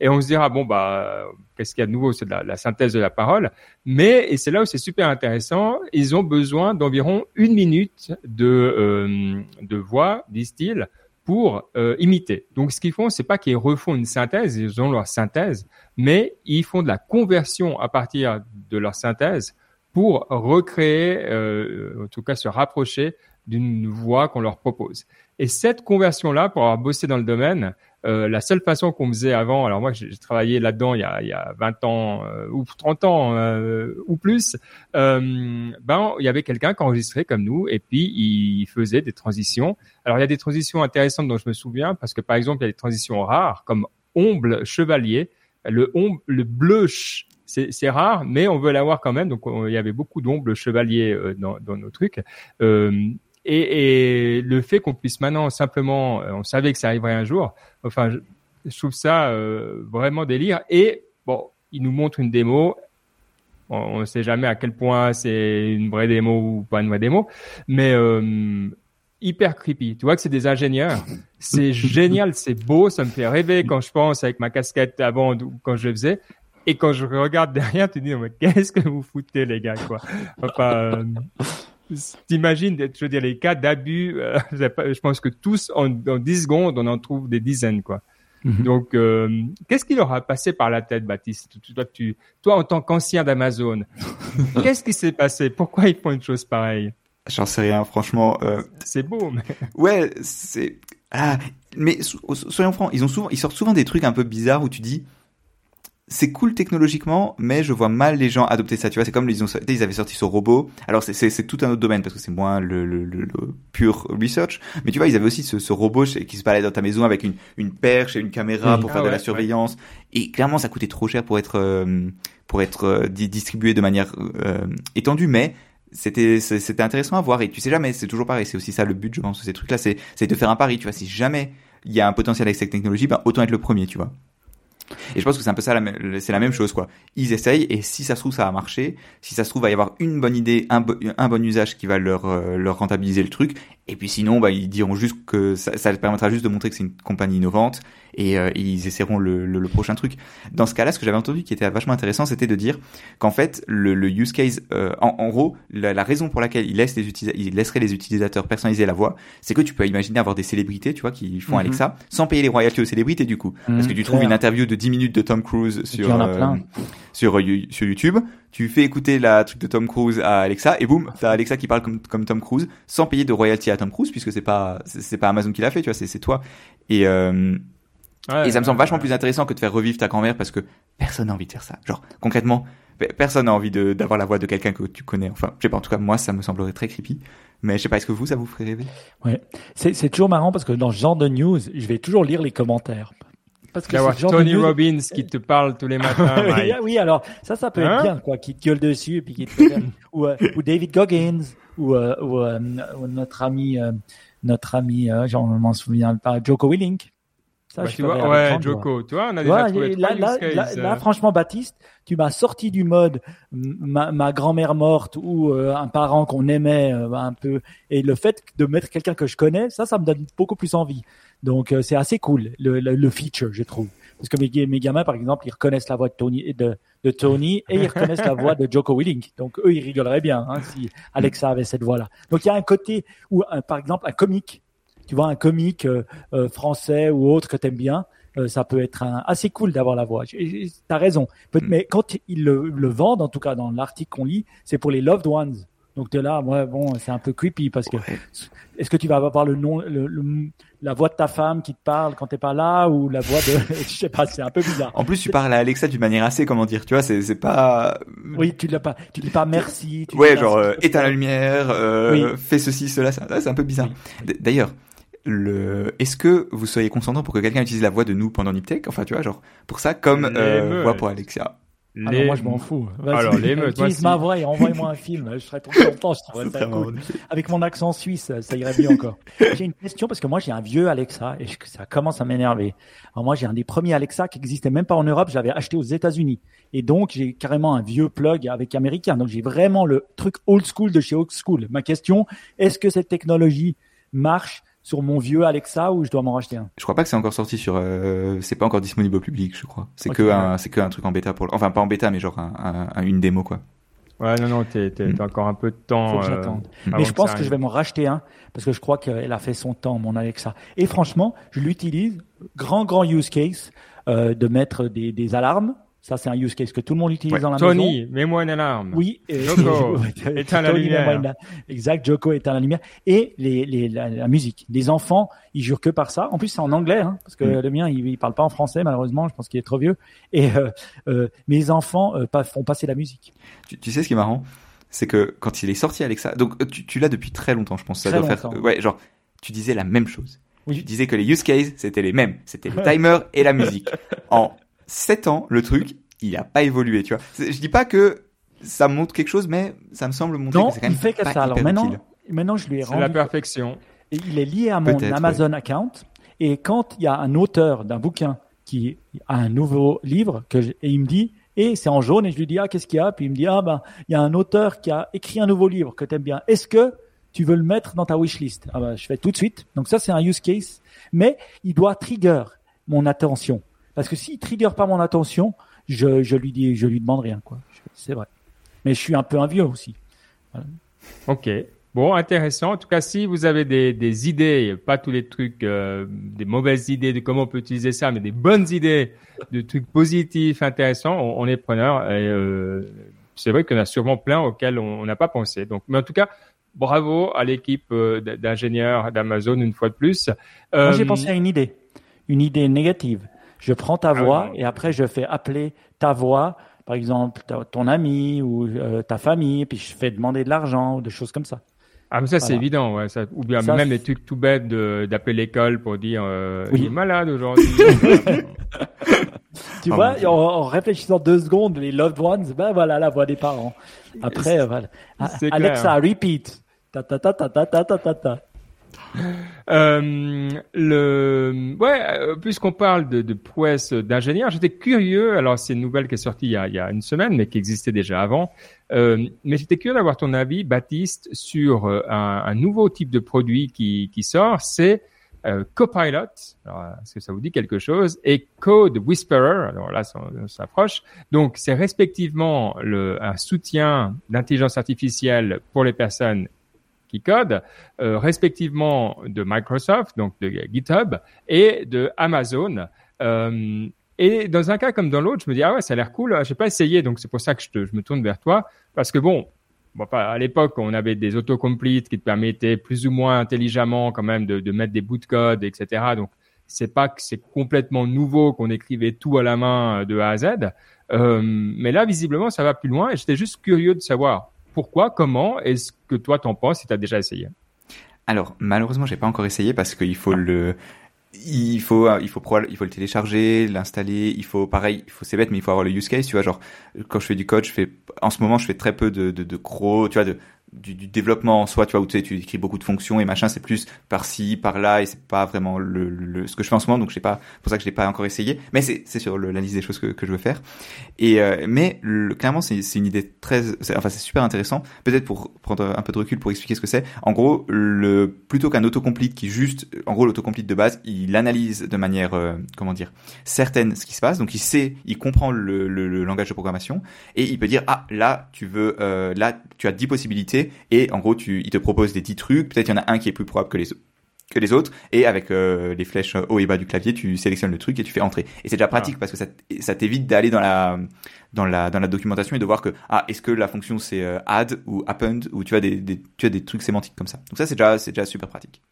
Et on se dira bon bah qu'est-ce qu'il y a de nouveau? C'est la, synthèse de la parole. Mais, et c'est là où c'est super intéressant, ils ont besoin d'environ une minute de, euh, de voix, disent-ils, pour euh, imiter. Donc, ce qu'ils font, c'est pas qu'ils refont une synthèse, ils ont leur synthèse, mais ils font de la conversion à partir de leur synthèse pour recréer, euh, en tout cas se rapprocher d'une voix qu'on leur propose. Et cette conversion-là, pour avoir bossé dans le domaine, euh, la seule façon qu'on faisait avant, alors moi j'ai travaillé là-dedans il y a, il y a 20 ans euh, ou 30 ans euh, ou plus, euh, ben il y avait quelqu'un qui enregistrait comme nous et puis il faisait des transitions. Alors il y a des transitions intéressantes dont je me souviens parce que par exemple il y a des transitions rares comme omble chevalier, le omble, le bleu c'est rare, mais on veut l'avoir quand même. Donc, il y avait beaucoup d'omble chevalier dans, dans, nos trucs. Euh, et, le fait qu'on puisse maintenant simplement, euh, on savait que ça arriverait un jour. Enfin, je, trouve ça euh, vraiment délire. Et bon, il nous montre une démo. On ne sait jamais à quel point c'est une vraie démo ou pas une vraie démo, mais euh, hyper creepy. Tu vois que c'est des ingénieurs. C'est génial, c'est beau, ça me fait rêver quand je pense avec ma casquette avant quand je le faisais. Et quand je regarde derrière, tu te dis, mais qu'est-ce que vous foutez, les gars, quoi. Enfin, T'imagines, je veux dire, les cas d'abus, euh, je pense que tous, en, en 10 secondes, on en trouve des dizaines, quoi. Mm-hmm. Donc, euh, qu'est-ce qui leur a passé par la tête, Baptiste? Toi, tu, toi, en tant qu'ancien d'Amazon, qu'est-ce qui s'est passé? Pourquoi ils font une chose pareille? J'en sais rien, franchement. Euh... C'est beau, mais... Ouais, c'est... Ah, mais soyons francs, ils, ont souvent, ils sortent souvent des trucs un peu bizarres où tu dis c'est cool technologiquement, mais je vois mal les gens adopter ça. Tu vois, c'est comme ils ont, ils avaient sorti ce robot. Alors c'est tout un autre domaine parce que c'est moins le, le, research. Mais tu vois, ils avaient aussi ce, ce robot qui se balade dans ta maison avec une, une perche et une caméra pour faire ah de la surveillance. Et clairement, ça coûtait trop cher pour être euh, pour être euh, distribué de manière euh, étendue, mais c'était c'était intéressant à voir. Et tu sais jamais, c'est toujours pareil. C'est aussi ça le but, je pense, de ces trucs-là, c'est c'est de faire un pari. Tu vois, si jamais il y a un potentiel avec cette technologie, ben autant être le premier, tu vois. Et je pense que c'est un peu ça, c'est la même chose, quoi. Ils essayent, et si ça se trouve, ça a marché. Si ça se trouve, il va y avoir une bonne idée, un, un bon usage qui va leur, euh, leur rentabiliser le truc. Et puis sinon, bah, ils diront juste que ça, ça permettra juste de montrer que c'est une compagnie innovante et euh, ils essaieront le, le, le, prochain truc. Dans ce cas-là, ce que j'avais entendu qui était vachement intéressant, c'était de dire qu'en fait, le, le, use case, euh, en, en, gros, la, la, raison pour laquelle ils, laissent les ils laisseraient les utilisateurs personnaliser la voix, c'est que tu peux imaginer avoir des célébrités, tu vois, qui font mm-hmm. Alexa, sans payer les royalties aux célébrités du coup. Parce que tu trouves une interview de 10 minutes de Tom Cruise sur, euh, sur, sur YouTube, tu fais écouter la truc de Tom Cruise à Alexa et boum, t'as Alexa qui parle comme, comme Tom Cruise sans payer de royalty à Tom Cruise puisque c'est pas c'est pas Amazon qui l'a fait, tu vois, c'est toi. Et euh, et ça me semble vachement plus intéressant que de faire revivre ta grand-mère parce que personne n'a envie de faire ça. Genre concrètement, personne n'a envie d'avoir la voix de quelqu'un que tu connais. Enfin, je sais pas. En tout cas, moi, ça me semblerait très creepy. Mais je sais pas. Est-ce que vous, ça vous ferait rêver? Ouais. C'est toujours marrant parce que dans ce genre de news, je vais toujours lire les commentaires parce que c'est Tony Robbins qui te parle tous les matins. oui, alors ça, ça peut être hein bien, quoi, qui te gueule dessus et puis qui te ou, euh, ou David Goggins ou, euh, ou, euh, ou notre ami, notre ami, j'en m'en souviens pas, Joko Willink. Ça, bah, je tu vois, ouais, Joko, tu vois, on a déjà trouvé là, là, là, là, franchement, Baptiste, tu m'as sorti du mode ma, ma grand-mère morte ou un parent qu'on aimait un peu, et le fait de mettre quelqu'un que je connais, ça, ça me donne beaucoup plus envie. Donc euh, c'est assez cool le, le, feature, je trouve. Parce que mes, mes, gamins, par exemple, ils reconnaissent la voix de Tony, de, de Tony et ils reconnaissent la voix de Joko Willink. Donc eux, ils rigoleraient bien hein, si Alexa avait cette voix-là. Donc il y a un côté où, par exemple, un comique, tu vois, un comique euh, euh, français ou autre que t'aimes bien, ça peut être un, assez cool d'avoir la voix. T'as raison. Mm. Mais quand ils le, le vendent, en tout cas dans l'article qu'on lit, c'est pour les loved ones. Donc de là, moi, bon, c'est un peu creepy parce que est-ce que tu vas avoir le nom, le, la voix de ta femme qui te parle quand t'es pas là ou la voix de, je sais pas, c'est un peu bizarre. En plus, tu parles à Alexa d'une manière assez, comment dire, tu vois, c'est c'est pas. Oui, tu l'as pas, tu dis pas merci. Tu ouais, genre euh, éteins la lumière, euh, fais ceci, cela, ça, c'est un peu bizarre. D'ailleurs, le est-ce que vous soyez consentant pour que quelqu'un utilise la voix de nous pendant Niptech? Enfin tu vois genre pour ça comme euh, voix pour Alexa Ah Les- non, moi je m'en fous. Alors, les meutes, utilise ma voix et envoie-moi un film. Je serais trop content, je trouverais ça cool. Avec mon accent suisse, ça irait mieux encore. J'ai une question parce que moi j'ai un vieux Alexa et je- ça commence à m'énerver. Alors moi j'ai un des premiers Alexa qui existait même pas en Europe, je l'avais acheté aux États-Unis. Et donc j'ai carrément un vieux plug avec américain. Donc j'ai vraiment le truc old school de chez old school. Ma question, est-ce que cette technologie marche sur mon vieux Alexa ou je dois m'en racheter un? Je crois pas que c'est encore sorti sur. Euh, c'est pas encore disponible au public, je crois. C'est que un, c'est que un truc en bêta pour. le- Enfin, pas en bêta, mais genre un, un- un- une démo quoi. Ouais, non, non, t'es, t'es, t'as encore un peu de temps. Faut que euh, j'attende. avant Mais je pense ça que je vais m'en racheter un parce que je crois qu'elle a fait son temps, mon Alexa. Et franchement, je l'utilise. Grand, grand use case euh, de mettre des, des alarmes. Ça, c'est un use case que tout le monde utilise Ouais. dans la maison. Tony, mets-moi une alarme. Oui, Joko, éteins la lumière. une- Exact, Joko éteint la lumière. Et les, les, la, la musique. Les enfants, ils jurent que par ça. En plus, c'est en anglais, hein, parce que Mm. le mien, il, il parle pas en français, malheureusement. Je pense qu'il est trop vieux. Et euh, euh, mes enfants euh, pas- font passer la musique. Tu, tu sais ce qui est marrant? C'est que quand il est sorti Alexa, donc euh, tu, tu l'as depuis très longtemps, je pense. Ça Très doit faire. longtemps. Ouais, genre tu disais la même chose. Oui. Tu disais que les use cases c'était les mêmes. C'était le timer et la musique. En 7 ans, le truc, il a pas évolué, tu vois. Je dis pas que ça montre quelque chose, mais ça me semble montrer Non, que c'est quand il même fait que pas ça. Alors maintenant, utile. maintenant, je lui ai C'est la rendu perfection. Et il est lié à mon Amazon account. Et quand il y a un auteur d'un bouquin qui a un nouveau livre, que je- et il me dit, et c'est en jaune, et je lui dis, ah, qu'est-ce qu'il y a? Puis il me dit, ah, ben, il y a un auteur qui a écrit un nouveau livre que tu aimes bien. Est-ce que tu veux le mettre dans ta wishlist? Ah ben, Je fais tout de suite. Donc ça, c'est un use case. Mais il doit trigger mon attention. Parce que s'il trigger pas mon attention, je, je lui dis, je lui demande rien, quoi. C'est vrai. Mais je suis un peu un vieux aussi. Ok. Bon, intéressant. En tout cas, si vous avez des, des idées, pas tous les trucs, euh, des mauvaises idées de comment on peut utiliser ça, mais des bonnes idées, de trucs positifs, intéressants, on, on est preneur. Et euh, c'est vrai qu'il y en a sûrement plein auxquels on n'a pas pensé. Donc, mais en tout cas, bravo à l'équipe euh, d'ingénieurs d'Amazon une fois de plus. Moi, j'ai pensé à une idée, une idée négative. Je prends ta ah voix et après je fais appeler ta voix, par exemple ton ami ou euh, ta famille, puis je fais demander de l'argent ou des choses comme ça. Ah, mais ça, c'est évident, ouais. Ou bien même les trucs tout bêtes d'appeler l'école pour dire euh, il est malade aujourd'hui. tu ah, vois, en, réfléchissant deux secondes, les loved ones, ben voilà la voix des parents. Après, voilà. Ah, Alexa, repeat. Ta. Euh, le, ouais, euh, puisqu'on parle de, de prouesse d'ingénieur, j'étais curieux. Alors, c'est une nouvelle qui est sortie il y a, une semaine, mais qui existait déjà avant. Euh, mais j'étais curieux d'avoir ton avis, Baptiste, sur un, nouveau type de produit qui, sort. C'est Copilot. Est-ce que ça vous dit quelque chose? Et Code Whisperer. Alors là, on s'approche. Donc, c'est respectivement un soutien d'intelligence artificielle pour les personnes qui codent, euh, respectivement de Microsoft, donc de GitHub, et de Amazon. Euh, et dans un cas comme dans l'autre, je me dis, ah ouais, ça a l'air cool, j'ai pas essayé, donc c'est pour ça que je, je me tourne vers toi, parce que bon, à l'époque, on avait des autocompletes qui te permettaient plus ou moins intelligemment quand même de, de mettre des bouts de code, etc. Donc, c'est pas que c'est complètement nouveau qu'on écrivait tout à la main euh, de A à Z, euh, mais là, visiblement, ça va plus loin, et j'étais juste curieux de savoir pourquoi, comment, est-ce que toi t'en penses si tu as déjà essayé? Alors, malheureusement, j'ai pas encore essayé parce qu'il faut le, il faut, il faut, il faut le télécharger, l'installer, il faut, pareil, il faut, c'est bête, mais il faut avoir le use case, tu vois, genre, quand je fais du code, je fais, en ce moment, je fais très peu de, de, de tu vois, de, du, du développement en soi, tu vois, où tu sais, tu écris beaucoup de fonctions et machin, c'est plus par-ci, par-là, et c'est pas vraiment le, le, ce que je fais en ce moment, donc je sais pas, pour ça que je l'ai pas encore essayé, mais c'est, c'est sur le, la liste des choses que, que je veux faire. Et, euh, mais, clairement, c'est, c'est une idée très, enfin, c'est super intéressant. Peut-être pour prendre un peu de recul pour expliquer ce que c'est. En gros, le, plutôt qu'un autocomplete qui juste, en gros, l'autocomplete de base, il analyse de manière, euh, comment dire, certaine ce qui se passe. Donc, il sait, il comprend le langage de programmation et il peut dire, ah, là, tu veux, euh, là, tu as 10 possibilités et en gros, tu, il te propose des 10 trucs. Peut-être il y en a un qui est plus probable que les autres que les autres. Et avec euh, les flèches haut et bas du clavier tu sélectionnes le truc et tu fais entrer. Et c'est déjà pratique parce que ça, ça t'évite d'aller dans la dans la dans la documentation et de voir que ah est-ce que la fonction c'est euh, add ou append ou tu as des, des tu as des trucs sémantiques comme ça. Donc ça c'est déjà c'est déjà super pratique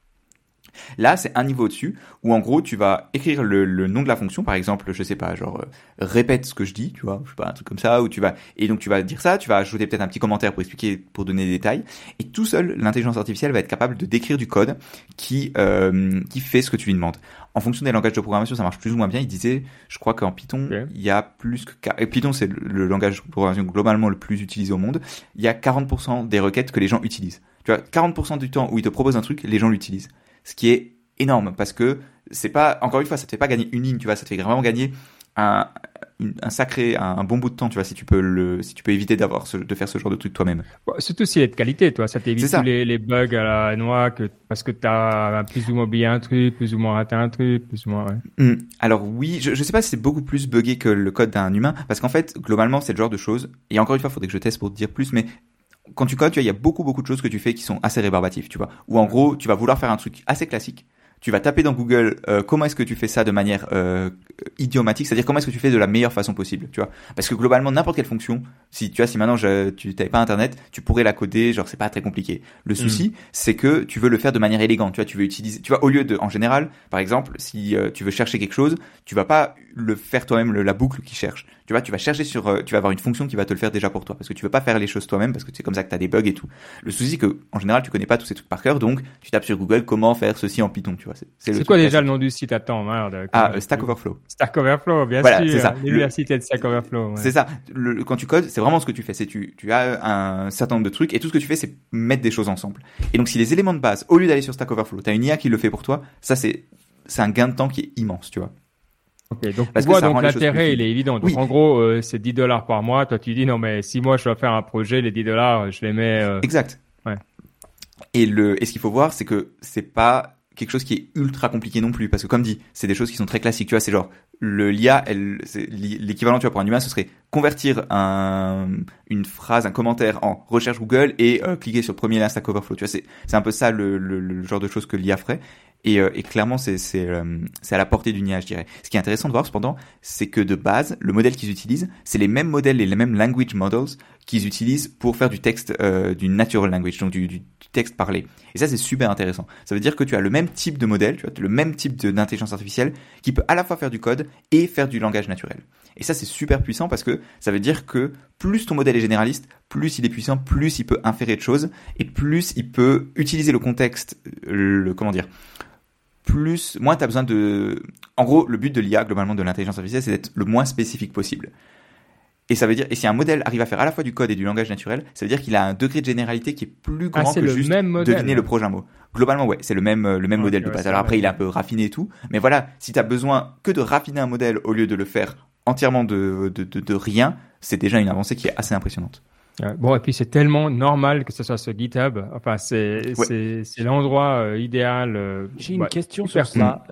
Là, c'est un niveau au-dessus où en gros, tu vas écrire le, le, nom de la fonction, par exemple, je sais pas, genre euh, répète ce que je dis, tu vois, je sais pas, un truc comme ça, où tu vas et donc tu vas dire ça, tu vas ajouter peut-être un petit commentaire pour expliquer, pour donner des détails, et tout seul, l'intelligence artificielle va être capable de décrire du code qui euh, qui fait ce que tu lui demandes. En fonction des langages de programmation, ça marche plus ou moins bien. Il disait, je crois qu'en Python, il y a plus que et Python c'est le, le langage de programmation globalement le plus utilisé au monde. Il y a 40% des requêtes que les gens utilisent. Tu vois, 40% du temps où ils te proposent un truc, les gens l'utilisent ce qui est énorme parce que c'est pas encore une fois ça te fait pas gagner une ligne tu vois ça te fait vraiment gagner un, un sacré un, bon bout de temps tu vois si tu peux le si tu peux éviter d'avoir de faire ce genre de truc toi-même bon, surtout si il est de qualité toi ça t'évite tous les, les, bugs à la noix que parce que t'as plus ou moins oublié un truc plus ou moins raté un truc plus ou moins ouais. Mmh. alors oui je, je sais pas si c'est beaucoup plus buggé que le code d'un humain parce qu'en fait globalement c'est le genre de choses et encore une fois il faudrait que je teste pour te dire plus mais quand tu codes, tu vois, il y a beaucoup beaucoup de choses que tu fais qui sont assez rébarbatives, tu vois. Ou en gros, tu vas vouloir faire un truc assez classique. Tu vas taper dans Google euh, comment est-ce que tu fais ça de manière euh, idiomatique, c'est-à-dire comment est-ce que tu fais de la meilleure façon possible, tu vois. Parce que globalement, n'importe quelle fonction, si tu vois, si maintenant je, tu n'avais pas Internet, tu pourrais la coder, genre c'est pas très compliqué. Le souci, mm. c'est que tu veux le faire de manière élégante, tu vois. Tu veux utiliser, tu vois, au lieu de, en général, par exemple, si euh, tu veux chercher quelque chose, tu vas pas le faire toi-même la boucle qui cherche. Tu vois, tu vas chercher sur, euh, tu vas avoir une fonction qui va te le faire déjà pour toi, parce que tu veux pas faire les choses toi-même, parce que c'est comme ça que tu as des bugs et tout. Le souci, que en général, tu connais pas tous ces trucs par cœur, donc tu tapes sur Google comment faire ceci en Python, tu vois. C'est quoi déjà le nom du site? Attends, merde. Ah, Stack Overflow. Stack Overflow, bien voilà, sûr. ça. L'université de Stack Overflow. C'est ça. Le, quand tu codes, c'est vraiment ce que tu fais. C'est tu, tu as un certain nombre de trucs et tout ce que tu fais, c'est mettre des choses ensemble. Et donc, si les éléments de base, au lieu d'aller sur Stack Overflow, t'as une IA qui le fait pour toi, ça c'est c'est un gain de temps qui est immense, tu vois. Ok, donc Parce tu vois, donc l'intérêt, il est évident. Donc en gros, euh, c'est 10 dollars par mois. Toi, tu dis non, mais si moi je dois faire un projet, les 10 dollars, je les mets. Euh... Exact. Ouais. Et le, et ce qu'il faut voir, c'est que c'est pas quelque chose qui est ultra compliqué non plus, parce que comme dit, c'est des choses qui sont très classiques. Tu vois, c'est genre le l'IA, l'équivalent tu vois pour un humain, ce serait convertir un, une phrase, un commentaire en recherche Google et euh, cliquer sur le premier lien Stack Overflow. Tu vois, c'est c'est un peu ça le, genre de choses que l'IA ferait. Et, euh, et clairement, c'est c'est euh, à la portée du IA, je dirais. Ce qui est intéressant de voir, cependant, c'est que de base, le modèle qu'ils utilisent, c'est les mêmes modèles et les mêmes language models qu'ils utilisent pour faire du texte, euh, du natural language, donc du, texte parlé. Et ça, c'est super intéressant. Ça veut dire que tu as le même type de modèle, tu as le même type d'intelligence artificielle qui peut à la fois faire du code et faire du langage naturel. Et ça, c'est super puissant parce que ça veut dire que plus ton modèle est généraliste, plus il est puissant, plus il peut inférer de choses et plus il peut utiliser le contexte, le comment dire, plus, moins tu as besoin de... En gros, le but de l'IA, globalement, de l'intelligence artificielle, c'est d'être le moins spécifique possible. Et ça veut dire, et si un modèle arrive à faire à la fois du code et du langage naturel, ça veut dire qu'il a un degré de généralité qui est plus ah, grand que le juste même deviner le prochain mot. Globalement, ouais, c'est le même, le même modèle de base. Alors après, vrai. il est un peu raffiné et tout. Mais voilà, si tu as besoin que de raffiner un modèle au lieu de le faire entièrement de, de, de, de rien, c'est déjà une avancée qui est assez impressionnante. Bon, et puis c'est tellement normal que ce soit sur GitHub. Enfin, c'est Ouais. l'endroit euh, idéal. euh, J'ai une ouais, question sur ça,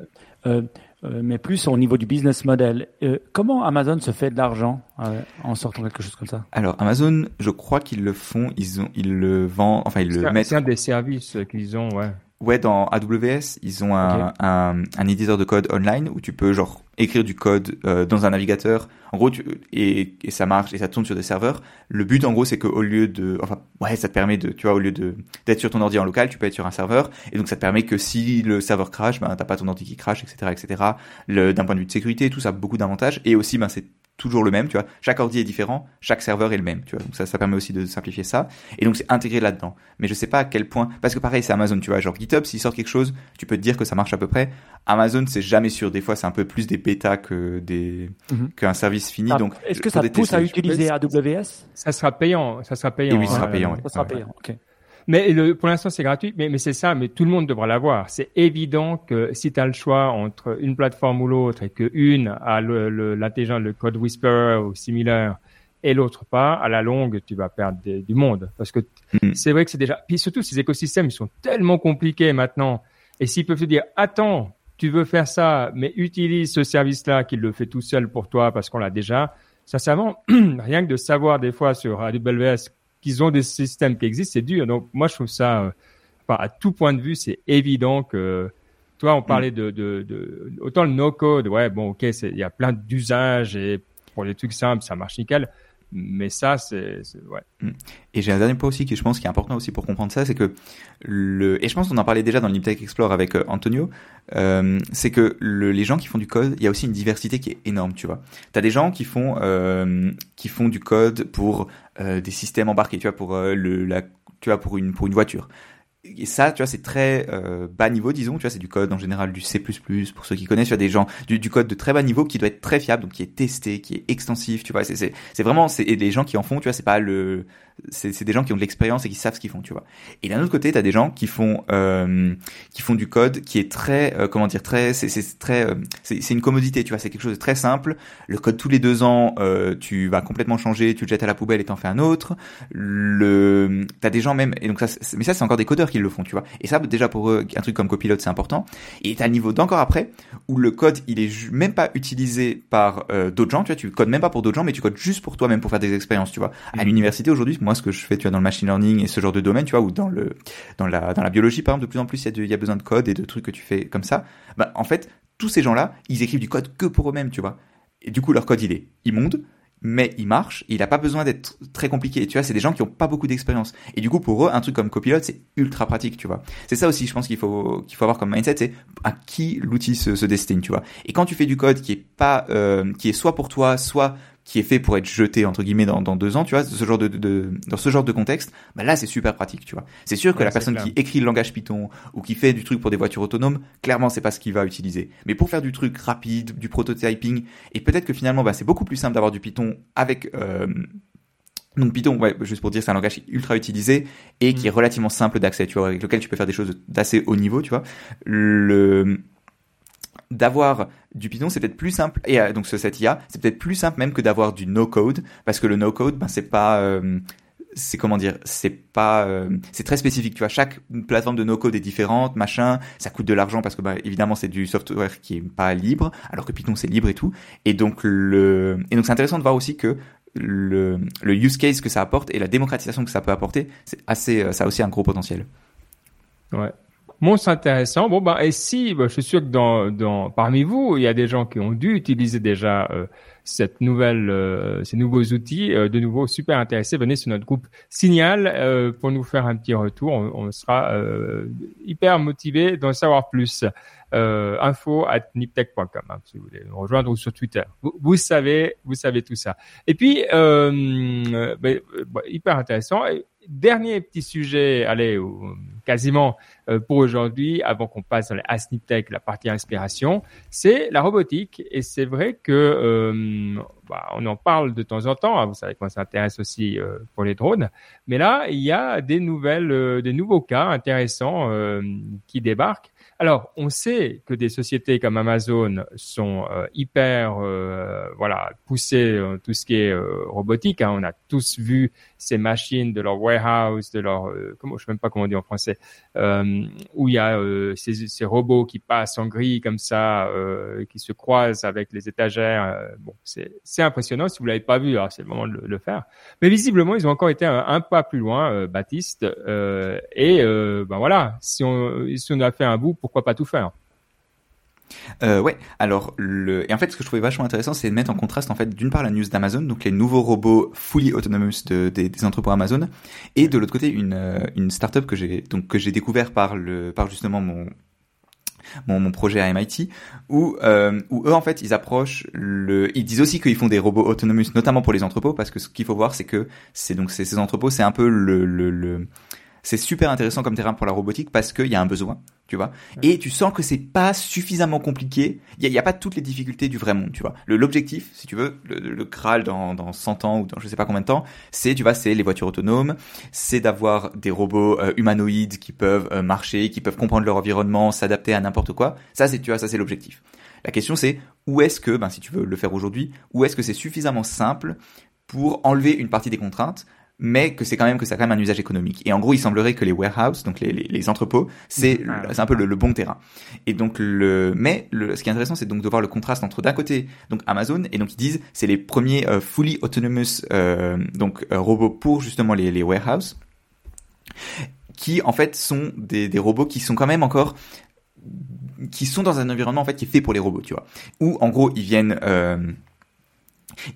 euh, mais plus au niveau du business model. Euh, comment Amazon se fait de l'argent euh, en sortant quelque chose comme ça? Alors Amazon, je crois qu'ils le font, ils ont, ils le vendent, enfin ils le un- mettent. c'est un des services qu'ils ont, ouais. Ouais, dans AWS, ils ont un, un éditeur de code online où tu peux genre écrire du code euh, dans un navigateur. En gros, et, ça marche et ça tourne sur des serveurs. Le but, en gros, c'est qu'au lieu de, enfin, ouais, ça te permet de, tu vois, au lieu de d'être sur ton ordi en local, tu peux être sur un serveur. Et donc, ça te permet que si le serveur crash, ben t'as pas ton ordi qui crash, etc., etc. D'un point de vue de sécurité, tout ça a beaucoup d'avantages. Et aussi, ben c'est toujours le même, tu vois. Chaque ordi est différent, chaque serveur est le même, tu vois. Donc ça, ça permet aussi de simplifier ça. Et donc c'est intégré là-dedans. Mais je sais pas à quel point, parce que pareil, c'est Amazon, tu vois. Genre GitHub, s'il sort quelque chose, tu peux te dire que ça marche à peu près. Amazon, c'est jamais sûr. Des fois, c'est un peu plus des bêtas que des Mhm. qu'un service fini. Ah, donc Est-ce que ça pousse à tests, utiliser AWS Ça sera payant, ça sera payant. Et oui, ça sera hein. payant, ouais. Ça sera Ouais. payant. Ok. Mais le, pour l'instant, c'est gratuit, mais, mais c'est ça, mais tout le monde devra l'avoir. C'est évident que si tu as le choix entre une plateforme ou l'autre et que une a le, le, l'intelligence, le code Whisperer ou similaire et l'autre pas, à la longue, tu vas perdre des- du monde. Parce que Mhm. c'est vrai que c'est déjà, puis surtout ces écosystèmes, ils sont tellement compliqués maintenant. Et s'ils peuvent te dire, attends, tu veux faire ça, mais utilise ce service-là qui le fait tout seul pour toi parce qu'on l'a déjà. Sincèrement, rien que de savoir des fois sur AWS qu'ils ont des systèmes qui existent, c'est dur. Donc moi, je trouve ça, euh, à tout point de vue, c'est évident que, toi, on parlait de, de, de autant le no-code, ouais, bon, ok, il y a plein d'usages et pour les trucs simples, ça marche nickel. Mais ça, c'est, ouais. Mm. Et j'ai un dernier point aussi qui je pense qui est important aussi pour comprendre ça, c'est que le et je pense qu'on en parlait déjà dans l'Iptech Explore avec euh, Antonio, euh, c'est que le, les gens qui font du code, il y a aussi une diversité qui est énorme, tu vois. T'as des gens qui font euh, qui font du code pour des systèmes embarqués, tu vois, pour le la tu vois pour une pour une voiture et ça, tu vois, c'est très euh, bas niveau, disons. Tu vois, c'est du code en général du C++. Pour ceux qui connaissent, tu as des gens du, code de très bas niveau qui doit être très fiable, donc qui est testé, qui est extensif. Tu vois, c'est c'est vraiment c'est et les gens qui en font. Tu vois, c'est pas le c'est des gens qui ont de l'expérience et qui savent ce qu'ils font, tu vois. Et d'un autre côté, tu as des gens qui font euh, qui font du code qui est très euh, comment dire très c'est c'est très euh, c'est une commodité, tu vois. C'est quelque chose de très simple. Le code tous les deux ans, euh, tu vas complètement changer, tu le jettes à la poubelle et t'en fais un autre. Le t'as des gens même et donc ça mais ça c'est encore des codeurs qui le font, tu vois. Et ça déjà pour eux un truc comme Copilot c'est important. Et t'as le niveau d'encore après où le code il est même pas utilisé par d'autres gens, tu vois. Tu codes même pas pour d'autres gens, mais tu codes juste pour toi-même pour faire des expériences, tu vois. À mmh. l'université aujourd'hui, moi ce que je fais tu vois dans le machine learning et ce genre de domaine tu vois ou dans le dans la dans la biologie par exemple de plus en plus il y a, besoin de code et de trucs que tu fais comme ça bah en fait tous ces gens là ils écrivent du code que pour eux-mêmes tu vois et du coup leur code il est immonde mais il marche, il a pas besoin d'être très compliqué. Tu vois, c'est des gens qui ont pas beaucoup d'expérience. Et du coup, pour eux, un truc comme Copilot, c'est ultra pratique, tu vois. C'est ça aussi, je pense qu'il faut qu'il faut avoir comme mindset, c'est à qui l'outil se, se, destine, tu vois. Et quand tu fais du code qui est pas, euh, qui est soit pour toi, soit qui est fait pour être jeté entre guillemets dans, dans deux ans, tu vois, ce genre de, de, dans ce genre de contexte, bah là c'est super pratique, tu vois. C'est sûr que la personne qui écrit le langage Python ou qui fait du truc pour des voitures autonomes, clairement c'est pas ce qu'il va utiliser. Mais pour faire du truc rapide, du prototyping, et peut-être que finalement bah, c'est beaucoup plus simple d'avoir du Python avec euh, donc Python, ouais, juste pour dire, c'est un langage ultra utilisé et qui est mm. relativement simple d'accès, tu vois, avec lequel tu peux faire des choses d'assez haut niveau, tu vois. Le d'avoir du Python, c'est peut-être plus simple. Et euh, donc ce cette IA, c'est peut-être plus simple même que d'avoir du no code, parce que le no code, ben c'est pas, euh, c'est comment dire, c'est pas, euh, c'est très spécifique. Tu vois, chaque plateforme de no code est différente, machin. Ça coûte de l'argent parce que bah, évidemment c'est du software qui est pas libre, alors que Python c'est libre et tout. Et donc le, et donc c'est intéressant de voir aussi que le, le use case que ça apporte et la démocratisation que ça peut apporter, c'est assez, ça a aussi un gros potentiel. Ouais, Bon, c'est intéressant. Bon, bah, et si, bah, je suis sûr que dans, dans, parmi vous, il y a des gens qui ont dû utiliser déjà euh, cette nouvelle, euh, ces nouveaux outils. Euh, de nouveau, super intéressés. Venez sur notre groupe Signal pour nous faire un petit retour. On, sera hyper motivé d'en savoir plus. info at niptech.com hein, si vous voulez nous rejoindre ou sur Twitter. Vous, vous savez, vous savez tout ça. Et puis, bah, bah, hyper intéressant. dernier petit sujet, allez, quasiment euh, pour aujourd'hui, avant qu'on passe dans les Tech, la partie inspiration, c'est la robotique. Et c'est vrai que euh, bah, on en parle de temps en temps. Hein. vous savez qu'on s'intéresse aussi euh, pour les drones. Mais là, il y a des nouvelles, des nouveaux cas intéressants qui débarquent. Alors, on sait que des sociétés comme Amazon sont euh, hyper, euh, voilà, poussées tout ce qui est euh, robotique. Hein. On a tous vu ces machines de leur warehouse, de leur, comment, je sais même pas comment on dit en français, où il y a ces, ces, robots qui passent en grille comme ça, qui se croisent avec les étagères. bon, c'est impressionnant. Si vous l'avez pas vu, c'est le moment de le, faire. Mais visiblement, ils ont encore été un, pas plus loin, Baptiste. et ben voilà, si on, si on a fait un bout pour pourquoi pas tout faire? Euh, ouais, alors le et en fait ce que je trouvais vachement intéressant c'est de mettre en contraste en fait d'une part la news d'Amazon donc les nouveaux robots fully autonomous de, des, entrepôts Amazon et de l'autre côté une euh, une startup que j'ai donc que j'ai découvert par le par justement mon mon, projet à MIT où euh, où eux en fait ils approchent le ils disent aussi qu'ils font des robots autonomous notamment pour les entrepôts parce que ce qu'il faut voir c'est que c'est donc ces entrepôts c'est un peu le, le c'est super intéressant comme terrain pour la robotique parce qu'il y a un besoin, tu vois. Et tu sens que c'est pas suffisamment compliqué. Il y, a, pas toutes les difficultés du vrai monde, tu vois. L'objectif, si tu veux, le, le Graal dans, dans 100 ans ou dans je sais pas combien de temps, c'est, tu vois, c'est les voitures autonomes, c'est d'avoir des robots euh, humanoïdes qui peuvent euh, marcher, qui peuvent comprendre leur environnement, s'adapter à n'importe quoi. Ça, c'est, tu vois, ça c'est l'objectif. La question c'est où est-ce que, ben, si tu veux le faire aujourd'hui, où est-ce que c'est suffisamment simple pour enlever une partie des contraintes mais que c'est quand même que ça a quand même un usage économique. Et en gros, il semblerait que les warehouses, donc les, les, les entrepôts, c'est ah c'est un peu le, le, bon terrain. Et donc le mais le, ce qui est intéressant, c'est donc de voir le contraste entre d'un côté donc Amazon et donc ils disent c'est les premiers euh, fully autonomous euh, donc euh, robots pour justement les, les warehouses qui en fait sont des, des robots qui sont quand même encore qui sont dans un environnement en fait qui est fait pour les robots, tu vois. Où en gros ils viennent euh,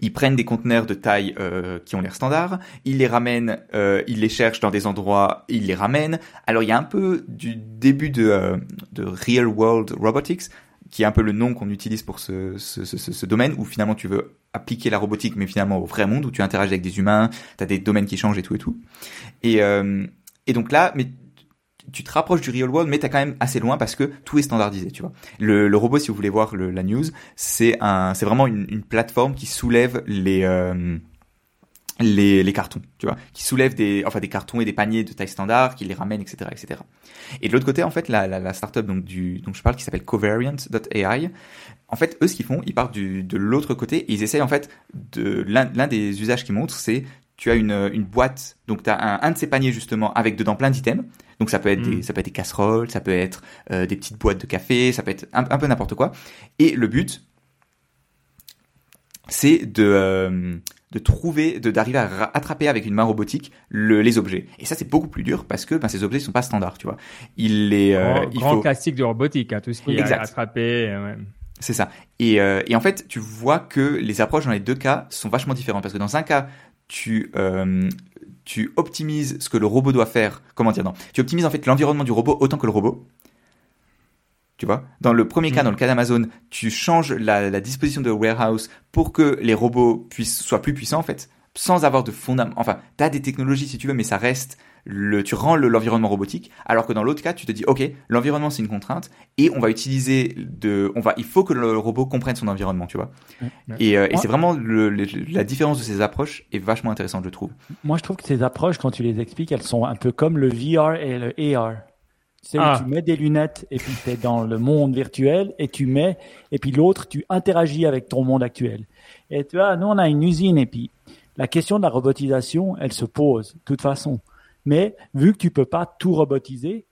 Ils prennent des conteneurs de taille euh, qui ont l'air standard, ils les ramènent, euh, ils les cherchent dans des endroits, ils les ramènent. Alors il y a un peu du début de, euh, Real World Robotics, qui est un peu le nom qu'on utilise pour ce, domaine, où finalement tu veux appliquer la robotique, mais finalement au vrai monde, où tu interagis avec des humains, tu as des domaines qui changent et tout et tout. Et, et donc là, mais tu te rapproches du real world, mais t'es quand même assez loin parce que tout est standardisé, tu vois. Le, le robot, si vous voulez voir la news, c'est un, c'est vraiment une, plateforme qui soulève les euh, les, les cartons, tu vois, qui soulève des, enfin des cartons et des paniers de taille standard, qui les ramène, etc., etc. Et de l'autre côté, en fait, la, la, la startup donc du, dont je parle, qui s'appelle Covariant.ai, en fait, eux, ce qu'ils font, ils partent du, de l'autre côté et ils essayent en fait de l'un des usages qu'ils montrent, c'est tu as une, une boîte, donc tu as un, un, de ces paniers justement avec dedans plein d'items. Donc ça peut être des, mm. ça peut être des casseroles, ça peut être euh, des petites boîtes de café, ça peut être un, un peu n'importe quoi. Et le but, c'est de euh, de trouver, de d'arriver à attraper avec une main robotique le, les objets. Et ça c'est beaucoup plus dur parce que ben, ces objets sont pas standards, tu vois. Il les euh, grand, il grand classique de robotique, hein, tout ce qui est attrapé. Euh, ouais. C'est ça. Et, euh, et en fait, tu vois que les approches dans les deux cas sont vachement différentes parce que dans un cas, tu euh, tu optimises ce que le robot doit faire. Comment dire non Tu optimises en fait l'environnement du robot autant que le robot. Tu vois? Dans le premier cas, mm. dans le cas d'Amazon, tu changes la, la, disposition de warehouse pour que les robots puissent soient plus puissants en fait, sans avoir de fondament. Enfin, t'as des technologies si tu veux, mais ça reste le, tu rends l'environnement robotique, alors que dans l'autre cas, tu te dis, ok, l'environnement c'est une contrainte et on va utiliser de, on va, il faut que le robot comprenne son environnement, tu vois. Et, euh, et c'est vraiment le, la différence de ces approches est vachement intéressante, je trouve. Moi, je trouve que ces approches, quand tu les expliques, elles sont un peu comme le VR et le AR. Tu sais, ah. tu mets des lunettes et puis tu es dans le monde virtuel et tu mets, et puis l'autre, tu interagis avec ton monde actuel. Et tu vois, nous, on a une usine et puis la question de la robotisation, elle se pose de toute façon. Mais vu que tu peux pas tout robotiser,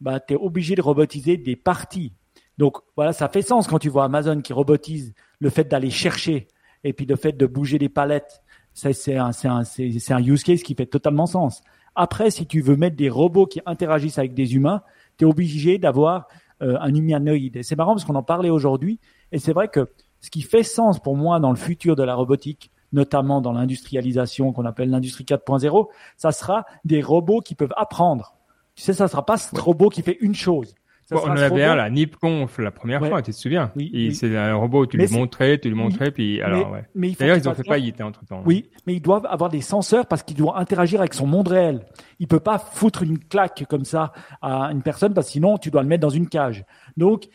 bah, tu es obligé de robotiser des parties. Donc voilà, ça fait sens quand tu vois Amazon qui robotise le fait d'aller chercher et puis le fait de bouger des palettes. C'est un, un, un use case qui fait totalement sens. Après, si tu veux mettre des robots qui interagissent avec des humains, tu es obligé d'avoir euh, un humanoïde. C'est marrant parce qu'on en parlait aujourd'hui. Et c'est vrai que ce qui fait sens pour moi dans le futur de la robotique, notamment dans l'industrialisation qu'on appelle l'industrie 4.0, ça sera des robots qui peuvent apprendre. Tu sais, ça sera pas ce robot qui fait une chose. Bon, on avait un, la NipConf, la première fois, tu te souviens oui, C'est un robot, tu lui montrais, tu lui montrais, puis alors, ouais. Mais D'ailleurs, ils ont fait faillite entre temps. Oui, mais ils doivent avoir des senseurs parce qu'ils doivent interagir avec son monde réel. Il peut pas foutre une claque comme ça à une personne parce que sinon, tu dois le mettre dans une cage. Donc,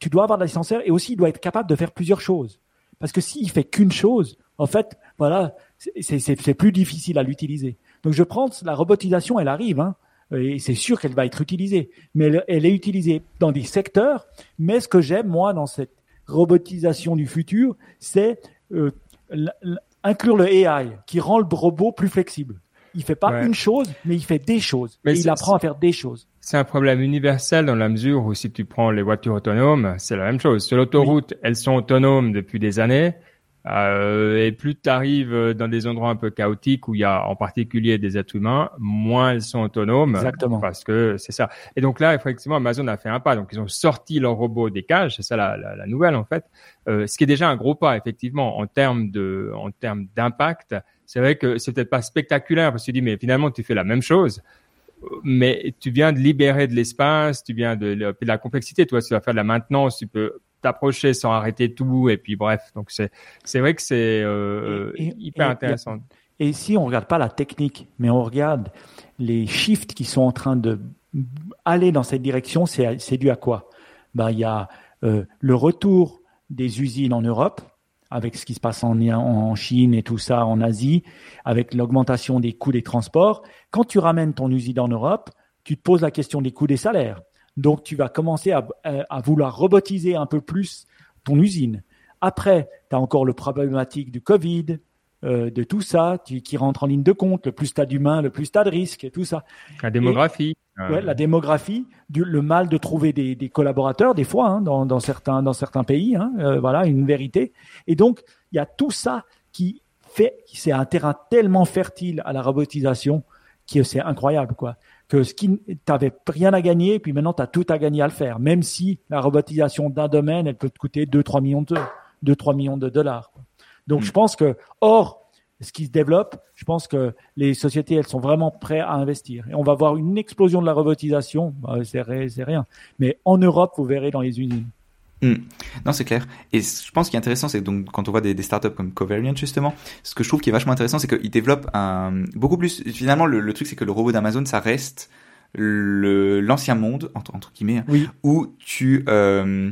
tu dois avoir des senseurs et aussi, il doit être capable de faire plusieurs choses. Parce que s'il fait qu'une chose, en fait, voilà, c'est plus difficile à l'utiliser. Donc je pense la robotisation, elle arrive, hein, et c'est sûr qu'elle va être utilisée, mais elle, est utilisée dans des secteurs. Mais ce que j'aime moi dans cette robotisation du futur, c'est euh, inclure le AI qui rend le robot plus flexible. Il fait pas une chose, mais il fait des choses. Mais et il apprend à faire des choses. C'est un problème universel dans la mesure où si tu prends les voitures autonomes, c'est la même chose. Sur l'autoroute, elles sont autonomes depuis des années. Euh, et plus tu arrives dans des endroits un peu chaotiques où il y a en particulier des êtres humains, moins elles sont autonomes. Exactement. Parce que c'est ça. Et donc là, effectivement, Amazon a fait un pas. Donc ils ont sorti leurs robots des cages. C'est ça la, la, la, nouvelle en fait. Euh, ce qui est déjà un gros pas effectivement en termes de, en termes d'impact. C'est vrai que c'est peut-être pas spectaculaire parce que tu dis mais finalement tu fais la même chose mais tu viens de libérer de l'espace, tu viens de, de, la complexité. Toi, tu vas faire de la maintenance, tu peux t'approcher sans arrêter tout et puis bref donc c'est c'est vrai que c'est euh, hyper intéressant. Et si on regarde pas la technique mais on regarde les shifts qui sont en train de aller dans cette direction c'est c'est dû à quoi? Ben il y a euh, le retour des usines en Europe avec ce qui se passe en, en Chine et tout ça en Asie avec l'augmentation des coûts des transports. Quand tu ramènes ton usine en Europe tu te poses la question des coûts des salaires donc, tu vas commencer à, à, vouloir robotiser un peu plus ton usine. Après, tu as encore le problématique du Covid, euh, de tout ça, tu, qui rentre en ligne de compte. Le plus tu as d'humains, le plus tu as de risques, tout ça. La démographie. ouais, la démographie, du, le mal de trouver des, des collaborateurs, des fois, hein, dans, dans, certains, dans certains pays. Hein, euh, voilà, une vérité. Et donc, il y a tout ça qui fait, c'est un terrain tellement fertile à la robotisation que c'est incroyable, quoi que ce qui t'avais rien à gagner, puis maintenant tu as tout à gagner à le faire, même si la robotisation d'un domaine, elle peut te coûter 2-3 millions de 2 3 millions de dollars. Donc Mm. je pense que, or, ce qui se développe, je pense que les sociétés, elles sont vraiment prêtes à investir. Et on va voir une explosion de la robotisation. Bah, c'est rien. Mais en Europe, vous verrez dans les usines. Non, c'est clair. Et je pense qu'il est intéressant, c'est donc quand on voit des, des startups comme Covariant justement, ce que je trouve qui est vachement intéressant, c'est qu'ils développent un beaucoup plus. Finalement, le, le truc, c'est que le robot d'Amazon, ça reste le l'ancien monde entre, entre guillemets, hein, Oui. où tu euh,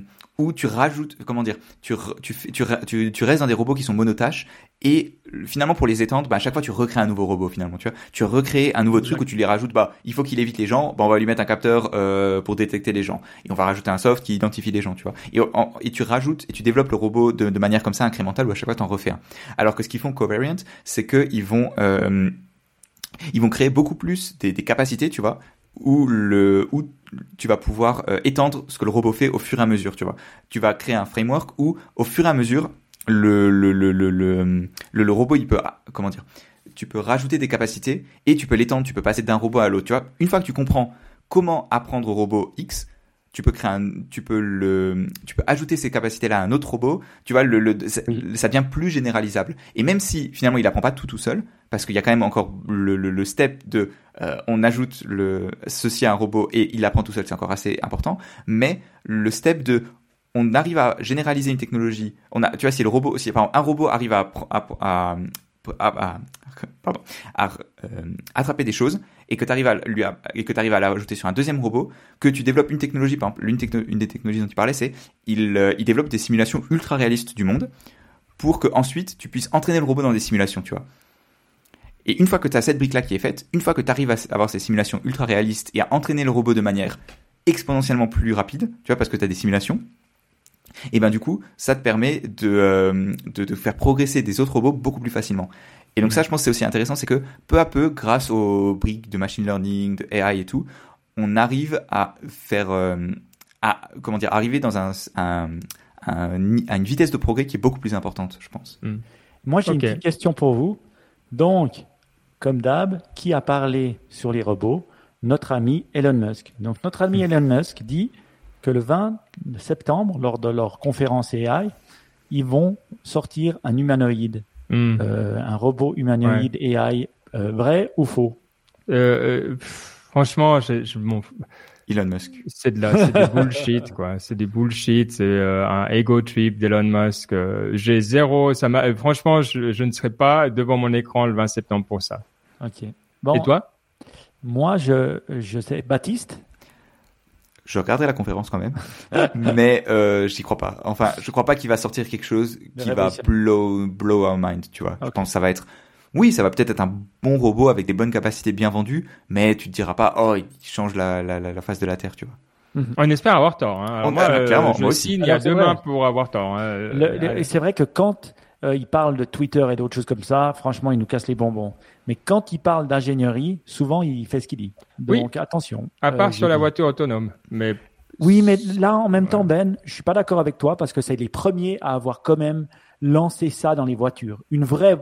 tu rajoutes, comment dire, tu tu, tu, tu tu restes dans des robots qui sont monotâches et finalement pour les étendre, bah, à chaque fois tu recrées un nouveau robot finalement, tu vois, tu recrées un nouveau truc où tu les rajoutes, bah il faut qu'il évite les gens, bah on va lui mettre un capteur euh, pour détecter les gens. Et on va rajouter un soft qui identifie les gens, tu vois, et, et tu rajoutes et tu développes le robot de, manière comme ça incrémentale où à chaque fois t'en refais un. Alors que ce qu'ils font Covariant, c'est que ils vont euh, ils vont créer beaucoup plus des capacités, tu vois, où le où tu vas pouvoir euh, étendre ce que le robot fait au fur et à mesure, tu vois. Tu vas créer un framework où au fur et à mesure le le le le le, le, robot il peut comment dire tu peux rajouter des capacités et tu peux l'étendre, tu peux passer d'un robot à l'autre, tu vois. Une fois que tu comprends comment apprendre au robot X, tu peux créer un, tu peux le, tu peux ajouter ces capacités-là à un autre robot. Tu vois, le, le, ça, devient plus généralisable. Et même si finalement il apprend pas tout tout seul, parce qu'il y a quand même encore le, le, le step de, euh, on ajoute le ceci à un robot et il apprend tout seul, c'est encore assez important. Mais le step de, on arrive à généraliser une technologie. On a, tu vois, si le robot, si par exemple, un robot arrive à, à, à, à- à- pardon, à, euh, attraper des choses et que tu arrives à lui l'ajouter sur un deuxième robot, que tu développes une technologie, par exemple, l'une une des technologies dont tu parlais, c'est il, euh, il développe des simulations ultra réalistes du monde pour que ensuite tu puisses entraîner le robot dans des simulations, tu vois. Et une fois que tu as cette brique-là qui est faite, une fois que tu arrives à avoir ces simulations ultra réalistes et à entraîner le robot de manière exponentiellement plus rapide, tu vois, parce que tu as des simulations, et ben du coup, ça te permet de, euh, faire progresser des autres robots beaucoup plus facilement. Et donc ça, je pense que c'est aussi intéressant, c'est que peu à peu, grâce aux briques de machine learning, de AI et tout, on arrive à faire, euh, à comment dire, arriver dans un, un, un- à une vitesse de progrès qui est beaucoup plus importante, je pense. Moi, j'ai une petite question pour vous. Donc, comme d'hab, qui a parlé sur les robots? Notre ami Elon Musk. Donc, notre ami Elon Musk dit que le 20 septembre, lors de leur conférence AI, ils vont sortir un humanoïde, Hmm. euh, un robot humanoïde AI, euh, vrai ou faux? Euh, euh, franchement, je, je m'en fous. Elon Musk. c'est de la, c'est des bullshit, quoi. C'est des bullshit. C'est euh, un ego trip d'Elon Musk. Euh, J'ai zéro. Ça m'a. euh, Franchement, je, je ne serai pas devant mon écran le 20 septembre pour ça. Ok. Bon, Et toi? Moi, je, je sais. Baptiste? Je regarderai la conférence quand même, mais euh, j'y crois pas. Enfin, je crois pas qu'il va sortir quelque chose De qui va blow, blow our mind, tu vois. Je pense que ça va être, oui, ça va peut-être être un bon robot avec des bonnes capacités bien vendues, mais tu te diras pas, oh, il change la, la, la, la face de la Terre, tu vois. On espère avoir tort. Hein. Alors On- moi, ah, euh, clairement, je moi aussi. signe Alors, à c'est demain vrai. pour avoir tort. hein. C'est vrai que quand euh, il parle de Twitter et d'autres choses comme ça, franchement, il nous casse les bonbons. Mais quand il parle d'ingénierie, souvent, il fait ce qu'il dit. Oui. Donc, attention. à part Euh, sur la voiture autonome. Mais Oui, mais là, en même Ouais. temps, Ben, je suis pas d'accord avec toi parce que c'est les premiers à avoir quand même lancé ça dans les voitures. Une vraie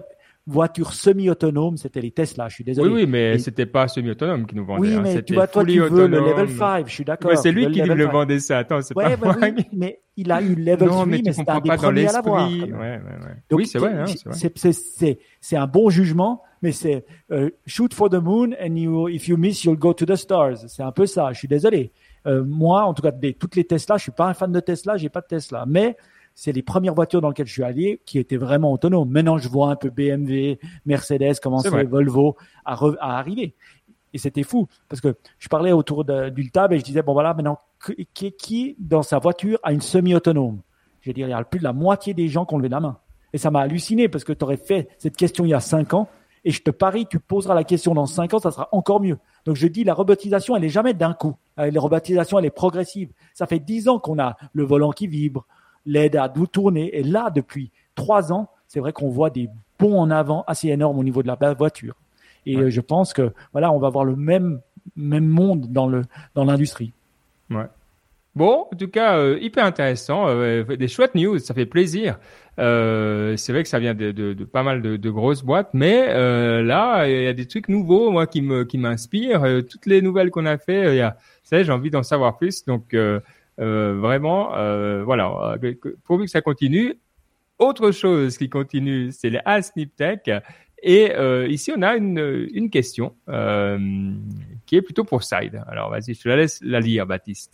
voiture semi-autonome, c'était les Tesla. Je suis désolé. oui, oui, mais Et- c'était pas semi-autonome qui nous vendait. Oui, hein. mais tu C'était vois, toi, tu veux le level 5, je suis d'accord. Ouais, c'est tu lui veux qui le 5. vendait ça. Attends, c'est Ouais, pas bah moi. oui, mais il a eu le level non, 3, mais mais, tu c'était un des premiers à l'avoir. Ouais, ouais, Oui, c'est vrai. Hein, c'est- c'est c'est- c'est- c'est- c'est un bon jugement, mais c'est euh, shoot for the moon and you, if you miss, you'll go to the stars. C'est un peu ça. Je suis désolé. Euh, moi, en tout cas, des, toutes les Tesla, je suis pas un fan de Tesla, j'ai pas de Tesla, mais c'est les premières voitures dans lesquelles je suis allé qui étaient vraiment autonomes. Maintenant, je vois un peu BMW, Mercedes commencer. Volvo à, re- à arriver. Et c'était fou parce que je parlais autour de- d'une table et je disais bon voilà maintenant qui, qui- qui dans sa voiture a une semi-autonome? Je veux dire il y a plus de la moitié des gens qui ont levé la main. Et ça m'a halluciné parce que tu aurais fait cette question il y a cinq ans et je te parie tu poseras la question dans cinq ans ça sera encore mieux. Donc je dis la robotisation elle est jamais d'un coup. Euh, La robotisation elle est progressive. Ça fait dix ans qu'on a le volant qui vibre, l'aide à tout tourner et là depuis trois ans c'est vrai qu'on voit des bons en avant assez énormes au niveau de la voiture. Et Ouais. euh, je pense que voilà, on va avoir le même même monde dans le dans l'industrie. Bon, en tout cas, euh, hyper intéressant. euh, des chouettes news, ça fait plaisir. Euh, c'est vrai que ça vient de, de, de pas mal de, de grosses boîtes, mais là, il y a des trucs nouveaux, moi, qui me qui m'inspirent. Toutes les nouvelles qu'on a fait, il y a, j'ai envie d'en savoir plus. Donc, vraiment, euh, voilà, euh, pourvu que ça continue. autre chose qui continue, c'est les Ask Niptech. Et euh, ici, on a une, question euh, qui est plutôt pour Side. Alors, vas-y, je te la laisse la lire, Baptiste.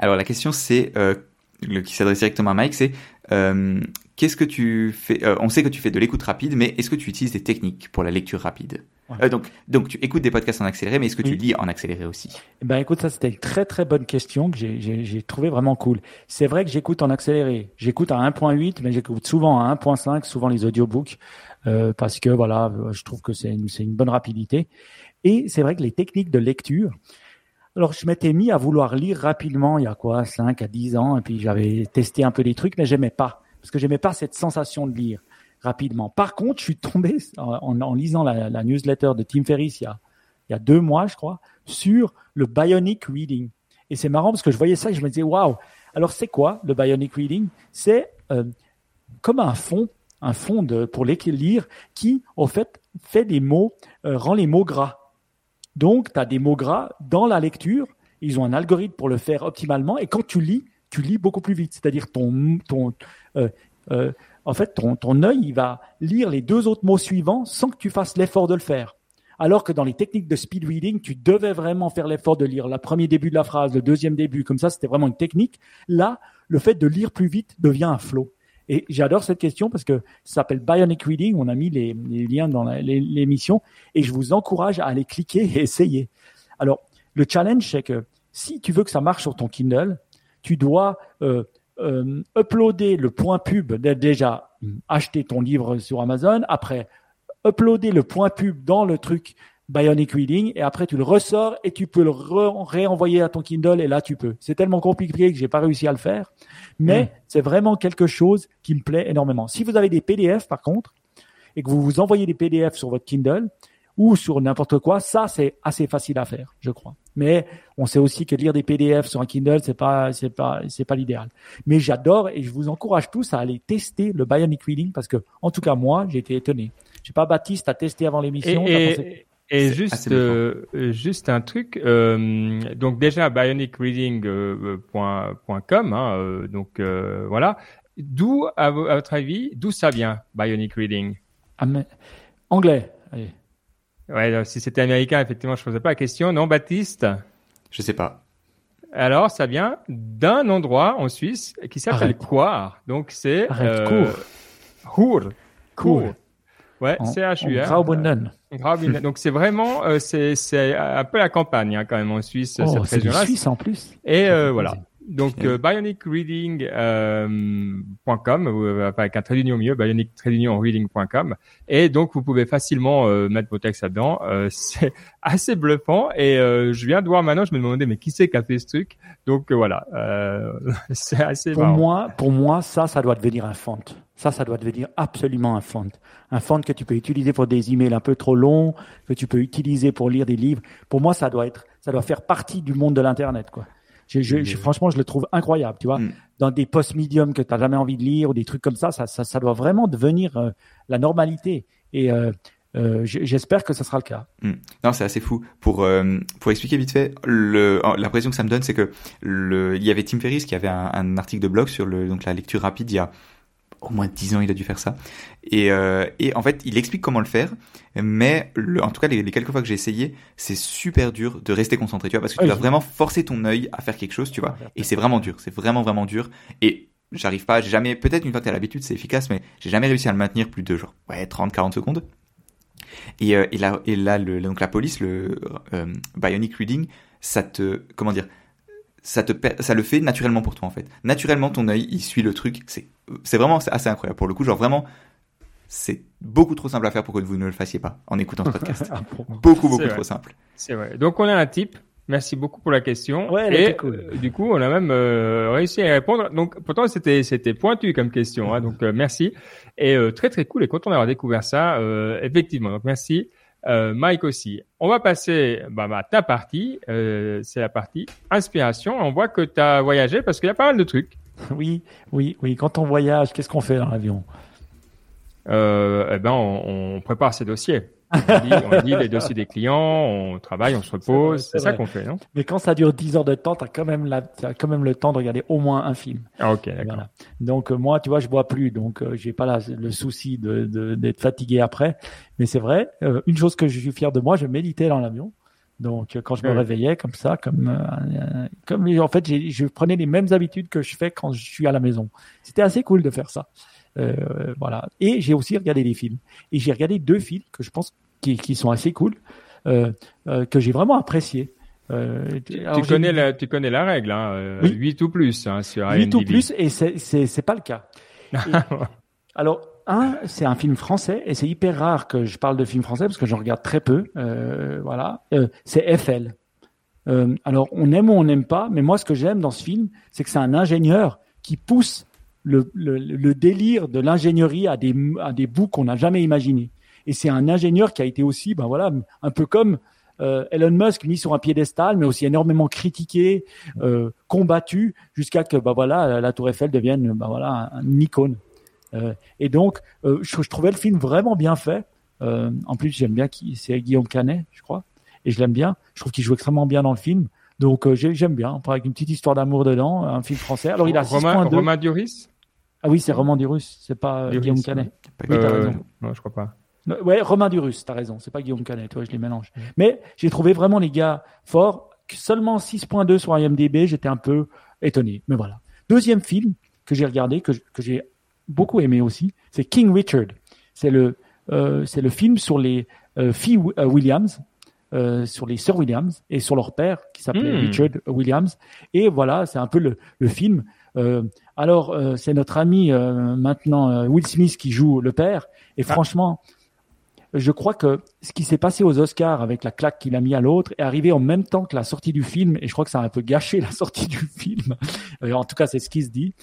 Alors, la question, c'est euh, le qui s'adresse directement à Mike, c'est euh, qu'est-ce que tu fais euh, On sait que tu fais de l'écoute rapide, mais est-ce que tu utilises des techniques pour la lecture rapide Ouais. Euh, Donc, donc tu écoutes des podcasts en accéléré, mais est-ce que tu lis en accéléré aussi Eh Ben écoute, ça c'était une très très bonne question que j'ai- trouvé vraiment cool. C'est vrai que j'écoute en accéléré. J'écoute à 1.8, mais j'écoute souvent à 1.5, souvent les audiobooks, euh, parce que voilà, je trouve que c'est une, c'est une bonne rapidité. Et c'est vrai que les techniques de lecture. Alors je m'étais mis à vouloir lire rapidement il y a quoi, 5 à 10 ans, et puis j'avais testé un peu des trucs, mais j'aimais pas, parce que j'aimais pas cette sensation de lire rapidement. Par contre, je suis tombé en, lisant la, newsletter de Tim Ferriss il y a il y a deux mois, je crois, sur le bionic reading. Et c'est marrant parce que je voyais ça et je me disais, waouh, alors c'est quoi le bionic reading? C'est euh, comme un fond, un fond de, pour lire qui, au fait, fait des mots, euh, rend les mots gras. Donc, tu as des mots gras dans la lecture. Ils ont un algorithme pour le faire optimalement. Et quand tu lis, tu lis beaucoup plus vite. C'est-à-dire ton, ton, euh, euh, en fait, ton, ton œil, il va lire les deux autres mots suivants sans que tu fasses l'effort de le faire. Alors que dans les techniques de speed reading, tu devais vraiment faire l'effort de lire le premier début de la phrase, le deuxième début, comme ça, c'était vraiment une technique. Là, le fait de lire plus vite devient un flow. Et j'adore cette question parce que ça s'appelle Bionic Reading. On a mis les, liens dans l'émission et je vous encourage à aller cliquer et essayer. Alors, le challenge, c'est que si tu veux que ça marche sur ton Kindle, tu dois euh, euh, uploader le point pub, dé- déjà acheter ton livre sur Amazon, après uploader le point pub dans le truc Bionic Reading et après tu le ressors et tu peux le réenvoyer à ton Kindle et là tu peux. C'est tellement compliqué que j'ai pas réussi à le faire, mais Mm. c'est vraiment quelque chose qui me plaît énormément. Si vous avez des PDF par contre et que vous vous envoyez des PDF sur votre Kindle ou sur n'importe quoi, ça c'est assez facile à faire, je crois. Mais on sait aussi que lire des PDF sur un Kindle c'est pas c'est pas c'est pas l'idéal. Mais j'adore et je vous encourage tous à aller tester le Bionic Reading parce que en tout cas moi j'ai été étonné. Je sais pas Baptiste a testé avant Et, l'émission. t'as pensé- et, juste, euh, juste un truc. euh, donc déjà bionicreading.com. hein, euh, donc euh, voilà. D'où, à, vo- à votre avis, d'où ça vient Bionic Reading? Anglais. Allez. Ouais, alors, si c'était américain, effectivement, je posais pas la question. Non, Baptiste? Je sais pas. Alors, ça vient d'un endroit en Suisse qui s'appelle. Coire. Donc c'est Arrête, Cour. Cour. Cour. Ouais, c'est h u en r Graubünden. Graubünden. Donc c'est vraiment, euh, c'est c'est un peu la campagne hein, quand même en Suisse Oh, cette région-là. Suisses en plus. Et euh, voilà. Donc euh, bionicreading.com euh, enfin, avec un trait d'union au milieu, bionic-reading.com. Et donc vous pouvez facilement euh, mettre vos textes là-dedans. Euh, c'est assez bluffant. Et euh, je viens de voir maintenant, je me demandais mais qui c'est qui a fait ce truc? Donc euh, voilà, euh, c'est assez Pour marrant. moi, pour moi, ça, ça doit devenir un font. Ça, ça doit devenir absolument un font. Un font que tu peux utiliser pour des emails un peu trop longs, que tu peux utiliser pour lire des livres. Pour moi, ça doit être, ça doit faire partie du monde de l'internet, quoi. Je, je, je- franchement, je le trouve incroyable, tu vois. Mm. Dans des posts medium que tu n'as jamais envie de lire ou des trucs comme ça, ça, ça, ça doit vraiment devenir euh, la normalité. Et euh, euh, j'espère que ce sera le cas. Hmm. Non, c'est assez fou. Pour pour expliquer vite fait, l'impression que ça me donne, c'est que le il y avait Tim Ferriss qui avait un, un article de blog sur le donc la lecture rapide il y a au moins 10 ans, il a dû faire ça. Et euh, et en fait, il explique comment le faire, mais le, en tout cas les, les quelques fois que j'ai essayé, c'est super dur de rester concentré, tu vois, parce que tu Oui. dois vraiment forcer ton œil à faire quelque chose, tu vois. Et c'est vraiment dur, c'est vraiment vraiment dur. Et j'arrive pas, j'ai jamais, peut-être une fois que t'as l'habitude, c'est efficace, mais j'ai jamais réussi à le maintenir plus de genre ouais 30, 40 secondes. Et, euh, et là, et là le, donc la police, le euh, Bionic Reading, ça te, comment dire, ça te, ça le fait naturellement pour toi en fait. Naturellement, ton œil, il suit le truc. C'est, c'est vraiment assez incroyable pour le coup. Genre vraiment, c'est beaucoup trop simple à faire pour que vous ne le fassiez pas en écoutant ce podcast. Ah, bon. beaucoup, beaucoup trop vrai. simple. C'est vrai. Donc on a un type. Merci beaucoup pour la question. Ouais, elle et était cool. euh, du coup, on a même euh, réussi à y répondre. Donc pourtant c'était c'était pointu comme question. Hein, donc euh, merci et euh, très très cool et content d'avoir découvert ça. euh, effectivement. Donc merci. Euh, Mike aussi. On va passer bah, à ta partie. Euh, c'est la partie inspiration. On voit que tu as voyagé parce qu'il y a pas mal de trucs. Oui, oui, oui. Quand on voyage, qu'est-ce qu'on fait dans l'avion? Euh, eh ben, on, on prépare ses dossiers. on, lit, les dossiers des clients, on travaille, on se repose. C'est ça qu'on fait, non? Mais quand ça dure 10 heures de temps, tu as, quand même la, as quand même le temps de regarder au moins un film. Ah, ok, d'accord. Donc, euh, moi, tu vois, je bois plus. Donc, euh, j'ai pas la, le souci d'être de, fatigué après. Mais c'est vrai, euh, une chose que je suis fier de moi, je méditais dans l'avion. Donc, quand je me réveillais comme ça, comme, comme en fait, je prenais les mêmes habitudes que je fais quand je suis à la maison. C'était assez cool de faire ça. Euh, voilà. Et j'ai aussi regardé des films. Et j'ai regardé deux films que je pense qui, qui sont assez cool, euh, euh, que j'ai vraiment apprécié. Euh, tu, connais la, tu connais la règle, hein, 8 ou plus hein, sur 8 ou plus, et c'est c'est pas le cas. alors, un, c'est un film français, et c'est hyper rare que je parle de film français parce que j'en regarde très peu. Euh, voilà, euh, c'est FL. Euh, alors, on aime ou on n'aime pas, mais moi, ce que j'aime dans ce film, c'est que c'est un ingénieur qui pousse le, délire de l'ingénierie à des, bouts qu'on n'a jamais imaginés. Et c'est un ingénieur qui a été aussi, ben voilà, un peu comme euh, Elon Musk mis sur un piédestal, mais aussi énormément critiqué, combattu, jusqu'à que ben voilà, la Tour Eiffel devienne ben voilà une icône. Euh, et donc, euh, je, je, trouvais le film vraiment bien fait. Euh, en plus, j'aime bien qui c'est Guillaume Canet, je crois, et je l'aime bien. Je trouve qu'il joue extrêmement bien dans le film. Donc euh, j'aime bien, avec une petite histoire d'amour dedans, un film français. Alors il a Romain, Romain Duris? Ah oui, c'est Romain Durus, c'est pas Guillaume Canet. Oui, t'as raison. Non, je crois pas. Ouais, Romain Durus, t'as raison. C'est pas Guillaume Canet, toi, je les mélange. Mais j'ai trouvé vraiment les gars forts. Seulement 6.2 sur IMDb, j'étais un peu étonné. Mais voilà. Deuxième film que j'ai regardé, que, que j'ai beaucoup aimé aussi, c'est King Richard. C'est le, euh, c'est le film sur les euh, filles euh, Williams, euh, sur les sœurs Williams et sur leur père qui s'appelait hmm. Richard Williams. Et voilà, c'est un peu le, le film alors, c'est notre ami maintenant Will Smith qui joue le père. Et ah. franchement, je crois que ce qui s'est passé aux Oscars avec la claque qu'il a mis à l'autre est arrivé en même temps que la sortie du film. Et je crois que ça a un peu gâché la sortie du film. en tout cas, c'est ce qui se dit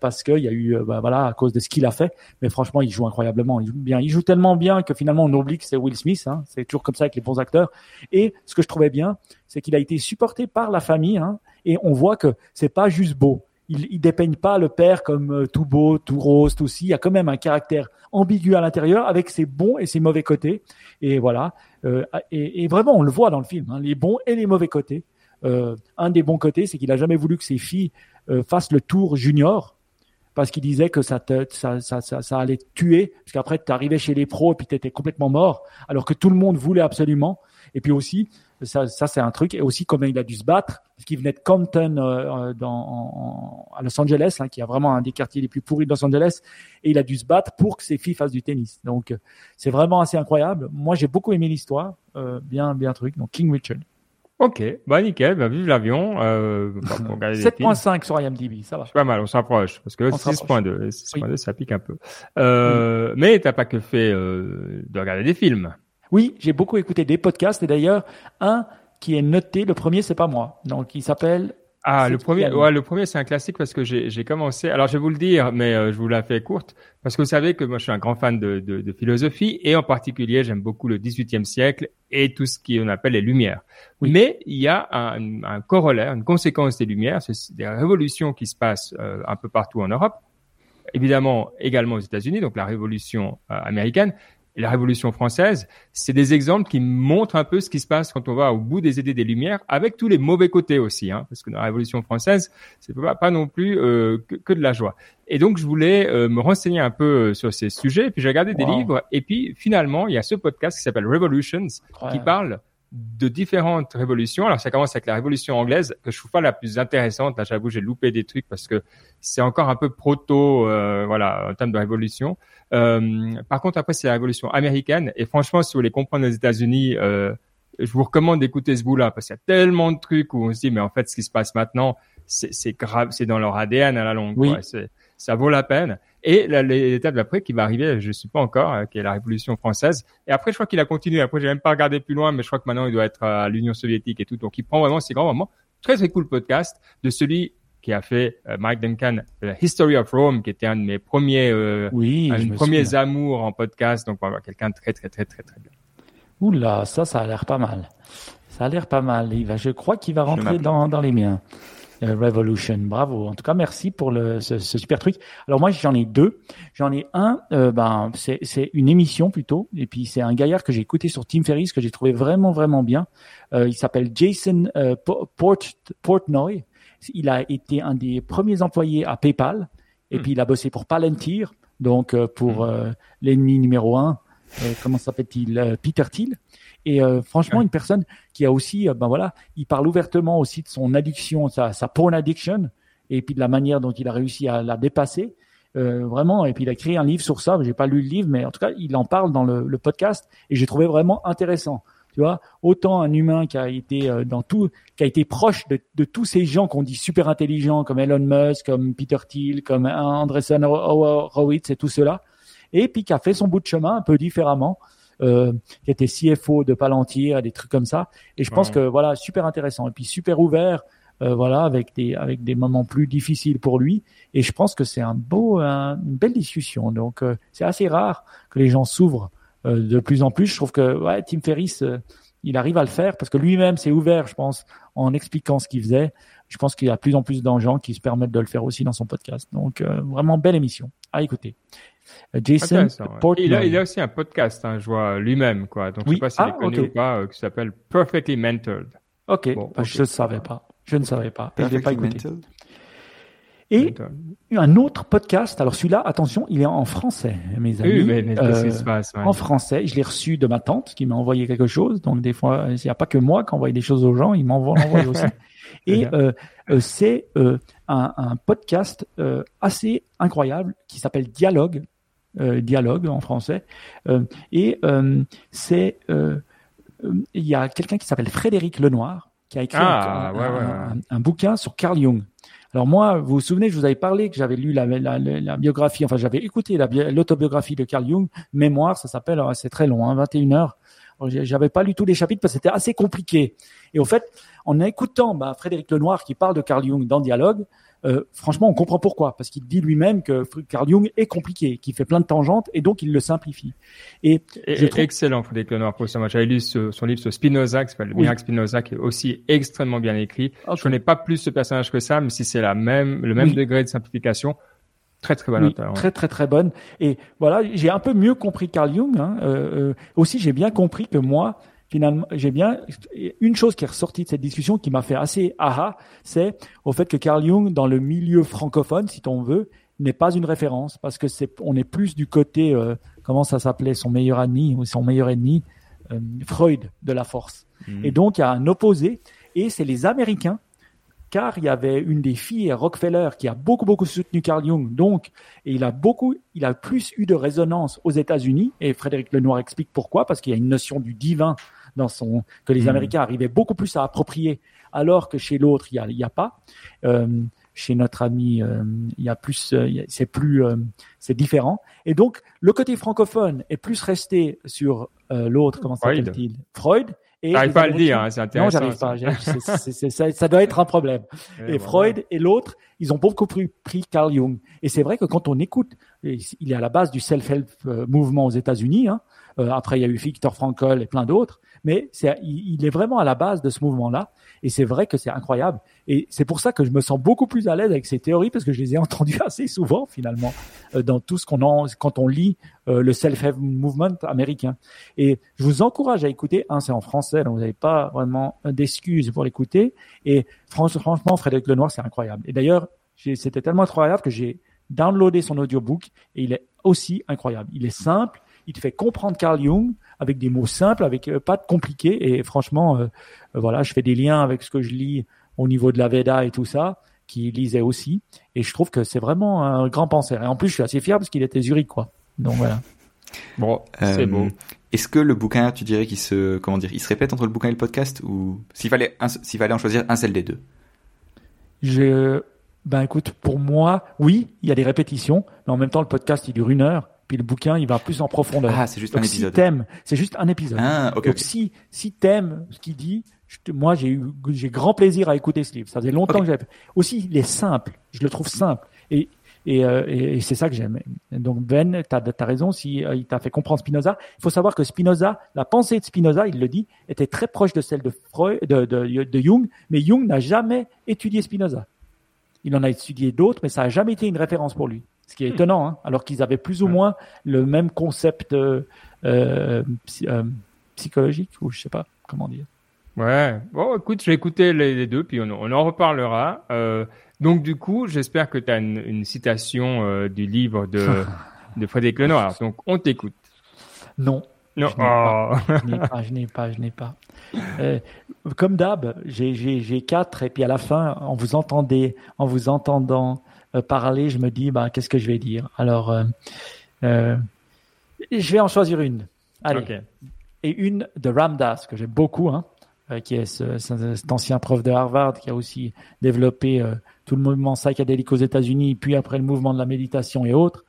parce qu'il y a eu, bah, voilà, à cause de ce qu'il a fait. Mais franchement, il joue incroyablement. Il joue bien. Il joue tellement bien que finalement, on oublie que c'est Will Smith. Hein. C'est toujours comme ça avec les bons acteurs. Et ce que je trouvais bien, c'est qu'il a été supporté par la famille. Hein, et on voit que c'est pas juste beau il, il dépeigne pas le père comme euh, tout beau, tout rose, tout si. Il y a quand même un caractère ambigu à l'intérieur avec ses bons et ses mauvais côtés. Et voilà. Euh, et, vraiment, on le voit dans le film, hein, les bons et les mauvais côtés. Euh, un des bons côtés, c'est qu'il a jamais voulu que ses filles fassent le tour junior parce qu'il disait que ça, te, ça, ça, allait tuer, parce qu'après tu arrivais chez les pros et puis tu étais complètement mort, alors que tout le monde voulait absolument. Et puis aussi, ça, ça c'est un truc. Et aussi comment il a dû se battre, parce qu'il venait de Compton euh, euh, dans, à Los Angeles, hein, qui est vraiment un des quartiers les plus pourris de Los Angeles, et il a dû se battre pour que ses filles fassent du tennis. Donc c'est vraiment assez incroyable. Moi j'ai beaucoup aimé l'histoire, euh, bien bien truc. Donc King Richard. Ok, bah nickel, bah, vive l'avion. Euh, 7.5 sur IMDb, ça va. C'est pas mal, on s'approche, parce que 6.2, 6.2 ça pique un peu. Euh, Mais t'as pas que fait euh, de regarder des films. Oui, j'ai beaucoup écouté des podcasts et d'ailleurs un qui est noté, le premier c'est pas moi, donc il s'appelle ah, le premier, ouais, le premier, c'est un classique parce que j'ai commencé. Alors, je vais vous le dire, mais euh, je vous la fais courte. Parce que vous savez que moi, je suis un grand fan de, de, de philosophie et en particulier, j'aime beaucoup le XVIIIe siècle et tout ce qu'on appelle les Lumières. Mais il y a un, un, corollaire, une conséquence des Lumières, c'est des révolutions qui se passent euh, un peu partout en Europe, évidemment également aux États-Unis, donc la révolution euh, américaine, et la Révolution française, c'est des exemples qui montrent un peu ce qui se passe quand on va au bout des idées des Lumières, avec tous les mauvais côtés aussi, hein, parce que dans la Révolution française, c'est pas, pas non plus euh, que, de la joie. Et donc, je voulais euh, me renseigner un peu euh, sur ces sujets, puis j'ai regardé des livres, et puis finalement, il y a ce podcast qui s'appelle Revolutions, qui parle de différentes révolutions. Alors ça commence avec la révolution anglaise que je trouve pas la plus intéressante. Là, j'avoue, j'ai loupé des trucs parce que c'est encore un peu proto, euh, voilà, en termes de révolution. Euh, par contre, après c'est la révolution américaine. Et franchement, si vous voulez comprendre les États-Unis, euh, je vous recommande d'écouter ce bout-là parce qu'il y a tellement de trucs où on se dit mais en fait, ce qui se passe maintenant, c'est grave, c'est dans leur ADN à la longue. Oui. Ça vaut la peine. Et l'étape d'après qui va arriver, je ne sais pas encore, euh, qui est la Révolution française. Et après, je crois qu'il a continué. Après, j'ai même pas regardé plus loin, mais je crois que maintenant, il doit être à l'Union soviétique et tout. Donc, il prend vraiment ces grands moments. Très, très cool podcast de celui qui a fait euh, Mike Duncan, The History of Rome, qui était un de mes premiers, euh, oui, un de premiers amours en podcast. Donc, voilà, quelqu'un de très, très, très, très, très bien. Oula, ça, ça a l'air pas mal. Ça a l'air pas mal. Il va, je crois qu'il va rentrer dans, dans les miens. Revolution. Bravo. En tout cas, merci pour le, ce, ce super truc. Alors moi, j'en ai deux. J'en ai un, euh, ben c'est, c'est une émission plutôt, et puis c'est un gaillard que j'ai écouté sur Tim Ferriss que j'ai trouvé vraiment vraiment bien. Euh, il s'appelle Jason euh, Port, Portnoy. Il a été un des premiers employés à PayPal, et Hmm. puis il a bossé pour Palantir, donc euh, pour Hmm. euh, l'ennemi numéro un. Euh, comment s'appelle-t-il? Euh, Peter Thiel. Et euh, franchement, Ouais. une personne qui a aussi, euh, ben voilà, il parle ouvertement aussi de son addiction, sa, sa porn addiction, et puis de la manière dont il a réussi à la dépasser. Euh, vraiment, et puis il a écrit un livre sur ça. J'ai pas lu le livre, mais en tout cas, il en parle dans le, le podcast, et j'ai trouvé vraiment intéressant. Tu vois, autant un humain qui a été euh, dans tout, qui a été proche de, de tous ces gens qu'on dit super intelligents, comme Elon Musk, comme Peter Thiel, comme Andreessen Horowitz et tout cela, et puis qui a fait son bout de chemin un peu différemment euh, qui était CFO de Palantir, des trucs comme ça. Et je pense Ouais. que voilà, super intéressant. Et puis super ouvert, euh, voilà, avec des avec des moments plus difficiles pour lui. Et je pense que c'est un beau, un- une belle discussion. Donc euh, c'est assez rare que les gens s'ouvrent euh, de plus en plus. Je trouve que ouais, Tim Ferriss, euh, il arrive à le faire parce que lui-même s'est ouvert, je pense, en expliquant ce qu'il faisait. Je pense qu'il y a de plus en plus de gens qui se permettent de le faire aussi dans son podcast. Donc euh, vraiment belle émission à écouter. Euh, Jason. Portnoy. Il a, il a aussi un podcast, hein, je vois lui-même, quoi. Donc, je Oui. sais pas s'il Ah, est connu ou pas, euh, qui s'appelle Perfectly Mentored. Ok, Bon, bah, je ne savais pas. Je ne savais pas. Je l'ai pas Perfectly écouté. Mental. Et Mentored. un autre podcast. Alors celui-là, attention, il est en français, mes amis. Oui, mais, mais Euh, qui se passe, ouais. en français, je l'ai reçu de ma tante qui m'a envoyé quelque chose. Donc des fois, il n'y a pas que moi qui envoie des choses aux gens, il m'envoie l'envoie aussi. Et euh, c'est euh, un, un podcast euh, assez incroyable qui s'appelle Dialogue, Dialogue en français. Euh, et euh, c'est euh, euh, il y a quelqu'un qui s'appelle Frédéric Lenoir qui a écrit Ah, un, ouais, ouais, un- ouais. un- un bouquin sur Carl Jung. Alors moi, vous vous souvenez, je vous avais parlé que j'avais lu la, la, la- la biographie, enfin j'avais écouté la bi- l'autobiographie de Carl Jung, Mémoire, ça s'appelle, alors, c'est très long, hein, 21 heures. J'avais pas lu tous les chapitres parce que c'était assez compliqué. Et au fait, en écoutant bah, Frédéric Lenoir qui parle de Carl Jung dans Dialogue, euh, franchement, on comprend pourquoi, parce qu'il dit lui-même que Carl Jung est compliqué, qu'il fait plein de tangentes et donc il le simplifie. Et Et- je trouve- Excellent, Frédéric Lenoir, pour ça. Moi, j'avais lu ce- son livre sur Spinoza, qui s'appelle Le Oui. miracle Spinoza, qui est aussi extrêmement bien écrit. Je connais pas plus ce personnage que ça, mais si c'est la même, le même Oui. degré de simplification, très très bon Oui, auteur. ouais. très très très bonne. Et voilà, j'ai un peu mieux compris Carl Jung. Hein. Euh, euh, aussi, j'ai bien compris que moi, finalement, j'ai bien une chose qui est ressortie de cette discussion qui m'a fait assez aha, c'est au fait que Carl Jung, dans le milieu francophone, si on veut, n'est pas une référence parce que c'est on est plus du côté euh, comment ça s'appelait son meilleur ami ou son meilleur ennemi euh, Freud de la force. Mhm. Et donc il y a un opposé et c'est les Américains car il y avait une des filles Rockefeller qui a beaucoup beaucoup soutenu Carl Jung, donc et il a beaucoup, il a plus eu de résonance aux États-Unis et Frédéric Lenoir explique pourquoi parce qu'il y a une notion du divin dans son que les Mhm. Américains arrivaient beaucoup plus à approprier alors que chez l'autre il y a, y a pas. Euh, chez notre ami, euh, il y a plus, euh, c'est plus, euh, c'est différent. Et donc le côté francophone est plus resté sur euh, l'autre, comment Freud. s'appelle-t-il? Freud. Et T'arrives les pas à le dire, hein, c'est non, intéressant. j'arrive pas. ça. ça, ça doit être un problème. Et. Freud et l'autre, ils ont beaucoup pris, pris Carl Jung. Et c'est vrai que quand on écoute, il est à la base du self-help euh, mouvement aux États-Unis. Hein. Euh, après, il y a eu Viktor Frankl et plein d'autres. Mais il, est vraiment à la base de ce mouvement-là. Et c'est vrai que c'est incroyable. Et c'est pour ça que je me sens beaucoup plus à l'aise avec ces théories parce que je les ai entendues assez souvent finalement euh, dans tout ce qu'on en, quand on lit euh, le self-help movement américain. Et je vous encourage à écouter. Un, c'est en français, donc vous n'avez pas vraiment d'excuses pour l'écouter. Et fran- franchement, Frédéric Lenoir, c'est incroyable. Et d'ailleurs, c'était tellement incroyable que j'ai downloadé son audiobook et il est aussi incroyable. Il est simple, il te fait comprendre Carl Jung avec des mots simples, avec euh, pas de compliqués. Et franchement, euh, euh, voilà, je fais des liens avec ce que je lis au niveau de la Veda et tout ça, qui lisait aussi. Et je trouve que c'est vraiment un grand penseur. Et en plus, je suis assez fier parce qu'il était Zurich, quoi. Donc voilà. Bon, c'est Euh, beau. Est-ce que le bouquin, tu dirais qu'il se, comment dire, il se répète entre le bouquin et le podcast ou s'il fallait, s'il fallait en choisir un seul des deux? Je, ben écoute, pour moi, oui, il y a des répétitions, mais en même temps, le podcast, il dure une heure, puis le bouquin, il va plus en profondeur. Ah, c'est juste Donc un si épisode. t'aimes, c'est juste un épisode. Ah. Donc si si t'aimes ce qu'il dit, je moi j'ai eu j'ai grand plaisir à écouter ce livre. Ça faisait longtemps Ok. que j'avais. Aussi, il est simple. Je le trouve simple. Et Et, euh, et, et c'est ça que j'aime. Donc Ben, tu as, raison, si euh, il t'a fait comprendre Spinoza. Il faut savoir que Spinoza, la pensée de Spinoza, il le dit, était très proche de celle de Freud, de, de, de Jung, mais Jung n'a jamais étudié Spinoza. Il en a étudié d'autres, mais ça n'a jamais été une référence pour lui. Ce qui est hmm. étonnant, hein, alors qu'ils avaient plus ou moins le même concept euh, euh, euh, psychologique, ou je sais pas comment dire. Ouais, bon, écoute, je vais écouter les, deux, puis on, on en reparlera. Euh, donc, du coup, j'espère que tu as une, une citation du livre de, de Frédéric Lenoir. Donc, on t'écoute. Non. Non. Je n'ai pas, je n'ai pas, je n'ai pas. Euh, comme d'hab, j'ai quatre, et puis à la fin, en vous entendez, en vous entendant euh, parler, je me dis, bah, qu'est-ce que je vais dire? Alors, euh, je vais en choisir une. Allez. Et une de Ramdas, que j'aime beaucoup, hein, qui est ce, cet ancien prof de Harvard, qui a aussi développé tout le mouvement psychédélique aux États-Unis, puis après le mouvement de la méditation et autres,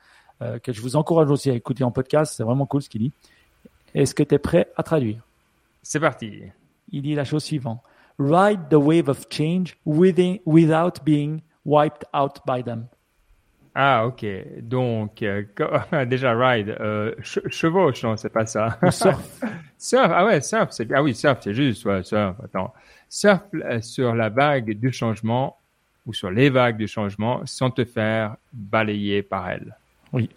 que je vous encourage aussi à écouter en podcast. C'est vraiment cool ce qu'il dit. Est-ce que tu es prêt à traduire? C'est parti. Il dit la chose suivante. Ride the wave of change without being wiped out by them. Ah, ok. Donc, euh, déjà, ride, euh, chevauche, non, c'est pas ça. surf. surf, ah ouais, surf, c'est, ah oui, surf, c'est juste, ouais, surf, attends. Surf euh, sur la vague du changement ou sur les vagues du changement sans te faire balayer par elle. Oui.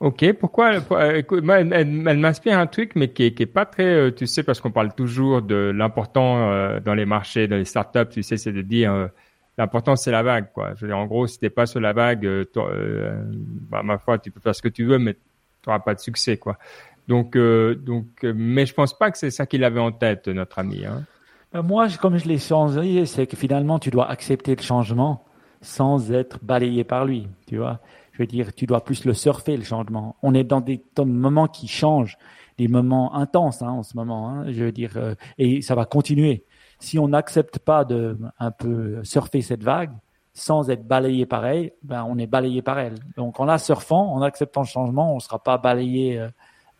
Ok, pourquoi euh, Elle, m'inspire un truc, mais qui qui est pas très, euh, tu sais, parce qu'on parle toujours de l'important euh, dans les marchés, dans les startups, tu sais, c'est de dire l'important c'est la vague, quoi. Je veux dire, en gros, si t'es pas sur la vague, bah, ma foi, tu peux faire ce que tu veux, mais tu n'auras pas de succès, quoi. Donc, donc, mais je pense pas que c'est ça qu'il avait en tête, notre ami. Hein. Moi, comme je l'ai changé, c'est que finalement, tu dois accepter le changement sans être balayé par lui, tu vois je veux dire, tu dois plus le surfer, le changement. On est dans des, moments qui changent, des moments intenses hein, en ce moment. Hein, je veux dire, euh, et ça va continuer. Si on n'accepte pas de un peu surfer cette vague, sans être balayé par elle, ben on est balayé par elle. Donc en la surfant, en acceptant le changement, on ne sera pas balayé euh,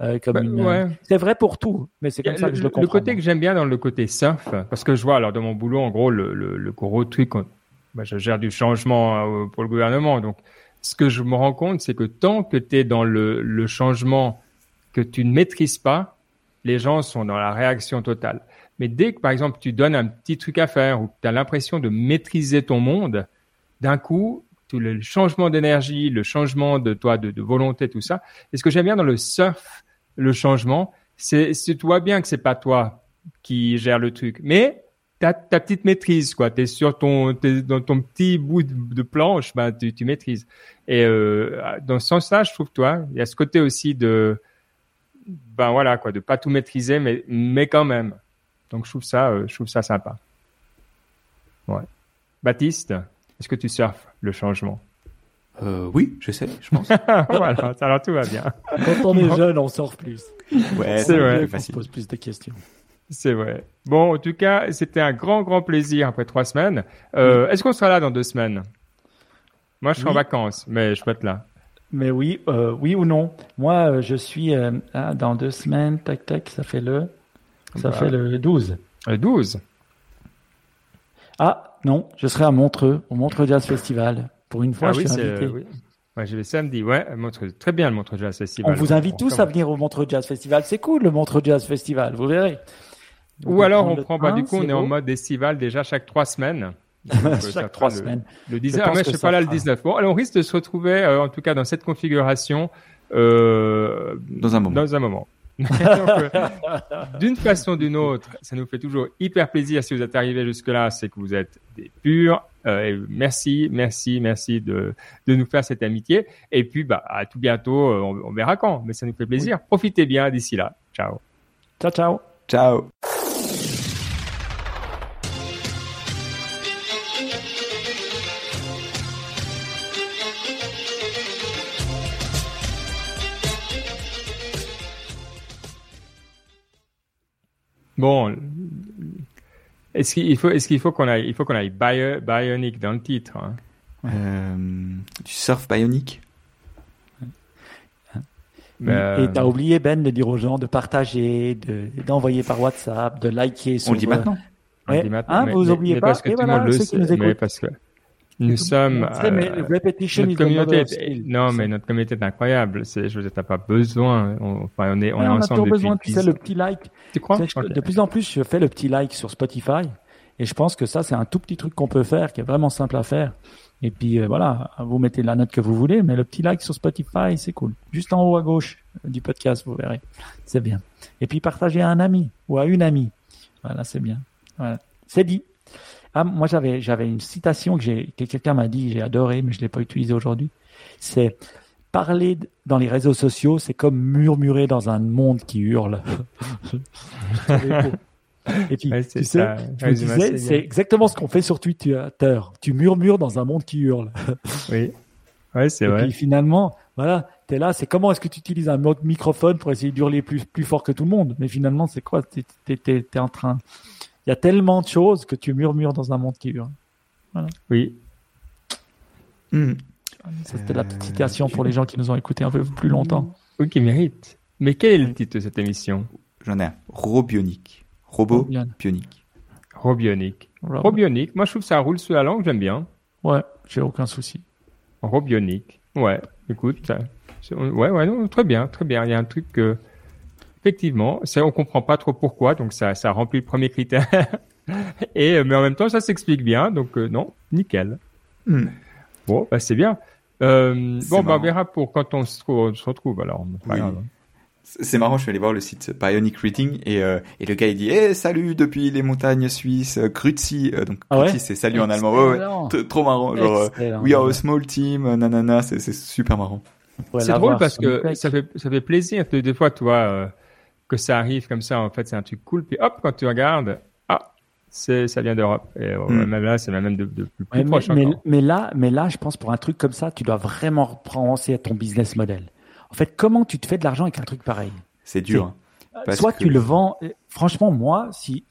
euh, comme bah, une. C'est vrai pour tout, mais c'est comme ça que je le comprends. Le côté que j'aime bien dans le côté surf, parce que je vois alors dans mon boulot, en gros, le, le, gros truc, bah, je gère du changement pour le gouvernement, donc ce que je me rends compte, c'est que tant que tu es dans le, le, changement que tu ne maîtrises pas, les gens sont dans la réaction totale. Mais dès que, par exemple, tu donnes un petit truc à faire ou tu as l'impression de maîtriser ton monde, d'un coup, tout le changement d'énergie, le changement de toi, de, de, volonté, tout ça. Et ce que j'aime bien dans le surf, le changement, c'est, tu vois bien que c'est pas toi qui gère le truc, mais ta, ta petite maîtrise, quoi. T'es sur ton, es dans ton petit bout de, planche, ben tu, tu maîtrises. Et euh, dans ce sens-là, je trouve, toi, il y a ce côté aussi de, ben voilà, quoi, de pas tout maîtriser, mais mais quand même. Donc je trouve ça, euh, je trouve ça sympa. Ouais. Baptiste, est-ce que tu surfes le changement? Euh, Oui, j'essaie, je pense. voilà, alors tout va bien. Quand on est jeune, on surfe plus. Ouais, c'est vrai. On se pose plus de questions. C'est vrai. Bon, en tout cas, c'était un grand, grand plaisir après trois semaines. Euh, Est-ce qu'on sera là dans deux semaines? Moi, je serai en vacances, mais je peux être là. Mais oui, euh, oui ou non. Moi, euh, je suis euh, ah, dans deux semaines. Tac, tac, ça fait le, ça bah. fait le 12. Le 12. Ah non, je serai à Montreux, au Montreux Jazz Festival. Pour une fois, ah je suis invité. Oui. Ouais, je vais samedi, ouais, Montreux, très bien le Montreux Jazz Festival. On vous invite tous à venir au Montreux Jazz Festival. C'est cool le Montreux Jazz Festival, vous verrez. Ou alors on prend, bah, du coup, on est en mode estival déjà chaque trois semaines. chaque trois semaines. Le 19, ah, mais je suis pas là le 19. Bon, alors on risque de se retrouver, euh, en tout cas dans cette configuration, euh, dans un moment. Dans un moment. euh, d'une façon ou d'une autre, ça nous fait toujours hyper plaisir si vous êtes arrivé jusque-là, c'est que vous êtes des purs. Euh, merci, merci, merci de, de nous faire cette amitié. Et puis, bah, à tout bientôt, euh, on, on, verra quand, mais ça nous fait plaisir. Profitez bien d'ici là. Ciao. Ciao, ciao. Ciao. Bon, est-ce qu'il faut, est-ce qu'il faut qu'on aille, il faut qu'on aille bionic dans le titre. Hein? Euh, du surf bionic? Et t'as oublié Ben de dire aux gens de partager, de d'envoyer par WhatsApp, de liker. On le dit maintenant. on dit maintenant. Hein, vous oubliez pas, parce que tout le monde le sait, mais parce que nous sommes. euh, notre communauté est, non, mais notre communauté est incroyable. C'est, je veux dire, t'as pas besoin. On, enfin, on est, on est ensemble. On a besoin. Tu sais, le petit like. Tu crois? De plus en plus, je fais le petit like sur Spotify, et je pense que ça, c'est un tout petit truc qu'on peut faire, qui est vraiment simple à faire. Et puis euh, voilà, vous mettez la note que vous voulez, mais le petit like sur Spotify, c'est cool. Juste en haut à gauche du podcast, vous verrez. C'est bien. Et puis partagez à un ami ou à une amie. Voilà, c'est bien. Voilà. C'est dit. Ah, moi, j'avais, j'avais une citation que, j'ai, que quelqu'un m'a dit, j'ai adoré, mais je l'ai pas utilisée aujourd'hui. C'est parler dans les réseaux sociaux, c'est comme murmurer dans un monde qui hurle. Et puis, tu sais, c'est exactement ce qu'on fait sur Twitter. Tu murmures dans un monde qui hurle. oui. Ouais, c'est vrai. Et puis finalement, voilà, tu es là, c'est comment est-ce que tu utilises un microphone pour essayer d'hurler plus, plus fort que tout le monde? Mais finalement, c'est quoi? Tu es, en train. Il y a tellement de choses que tu murmures dans un monde qui hurle. Voilà. Oui. Hmm. C'était la petite citation pour les gens qui nous ont écoutés un peu plus longtemps. Oui, qui mérite. Mais quel est le titre de cette émission? J'en ai un. Robionique. Robot bionique. Robionique. Robionique. Moi, je trouve que ça roule sous la langue, j'aime bien. Ouais, j'ai aucun souci. Robionique. Ouais, écoute, ça, ouais, ouais, non, très bien, très bien. Il y a un truc que, effectivement, c'est, on comprend pas trop pourquoi, donc ça, ça remplit le premier critère. Et, mais en même temps, ça s'explique bien, donc euh, non, nickel. Hmm. Bon, bah, c'est bien. Euh, bon, bah, on verra pour quand on se, retrouve, alors. C'est marrant, je suis allé voir le site Bionic Reading et, euh, et le gars il dit hey, salut depuis les montagnes suisses, euh, donc ah c'est salut en allemand, ouais, trop marrant, genre euh, we are a small team, nanana, c'est super marrant. C'est drôle parce que ça fait ça fait plaisir des fois toi que ça arrive comme ça en fait c'est un truc cool puis hop quand tu regardes ah c'est ça vient d'Europe et hmm. même là c'est même de, de, plus, proche mais, mais, là mais là je pense pour un truc comme ça tu dois vraiment repenser à ton business model. En fait, comment tu te fais de l'argent avec un truc pareil? C'est dur. Hein. soit tu le vends. Franchement, moi, si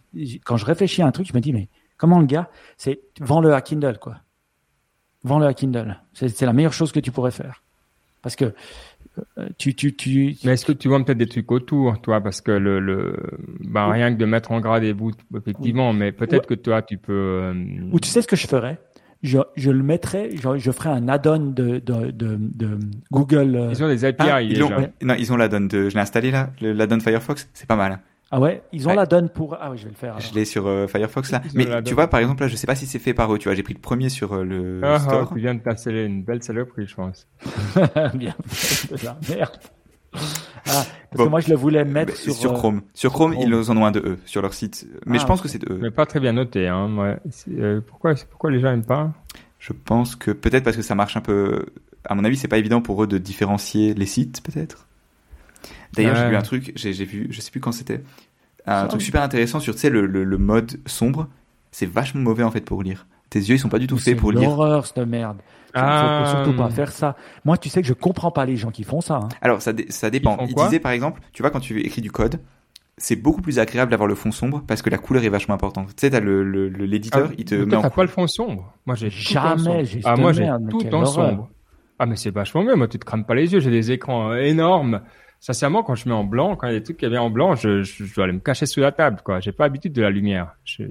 quand je réfléchis à un truc, je me dis mais comment le gars, c'est vends-le à Kindle quoi. Vends-le à Kindle. C'est la meilleure chose que tu pourrais faire. Parce que euh, tu, tu, tu. Mais est-ce que tu vois peut-être des trucs autour, toi, parce que le, le, bah, rien que de mettre en gras des bouts, effectivement, mais peut-être que toi, tu peux. Euh, Ou tu sais ce que je ferais? Je, je le mettrais, je, je ferais un add-on de, de, de, de, Google. Euh, ils ont des API. Ah, ils ont, non, ils ont l'add-on de, je l'ai installé là, l'add-on Firefox, c'est pas mal. Ah ouais, ils ont l'add-on pour. Ah oui, je vais le faire. Je l'ai sur euh, Firefox là. Mais tu vois, par exemple là, je sais pas si c'est fait par eux. Tu vois, j'ai pris le premier sur euh, le ah, ah, store. tu viens de passer une belle saloperie, je pense. Bien. Merde. Ah, parce que moi, je le voulais mettre sur, sur Chrome. Sur Chrome, ils en ont un de eux sur leur site. Mais je pense que c'est de eux. Mais pas très bien noté. Hein. Ouais. pourquoi, pourquoi les gens aiment pas? Je pense que peut-être parce que ça marche un peu. À mon avis, c'est pas évident pour eux de différencier les sites, peut-être. D'ailleurs, j'ai vu un truc, j'ai vu, je sais plus quand c'était, un truc super intéressant sur, tu sais, le, le, mode sombre. C'est vachement mauvais en fait pour lire. Tes yeux, ils sont pas du tout faits pour lire. C'est horreur, cette merde. Ah. Faut surtout pas faire ça. Moi, tu sais que je comprends pas les gens qui font ça. Hein. Alors, ça, ça dépend. Ils, disaient par exemple, tu vois, quand tu écris du code, c'est beaucoup plus agréable d'avoir le fond sombre parce que la couleur est vachement importante. Tu sais, t'as le, l'éditeur, ah, il te met en. T'as pas le fond sombre Moi, j'ai jamais. J'ai ah, moi, j'ai tout en sombre. Ah, mais c'est vachement mieux. Moi, tu te crames pas les yeux. J'ai des écrans énormes. Sincèrement, quand je mets en blanc, quand il y a des trucs qui viennent en blanc, je, je, dois aller me cacher sous la table, quoi. J'ai pas l'habitude de la lumière. Je...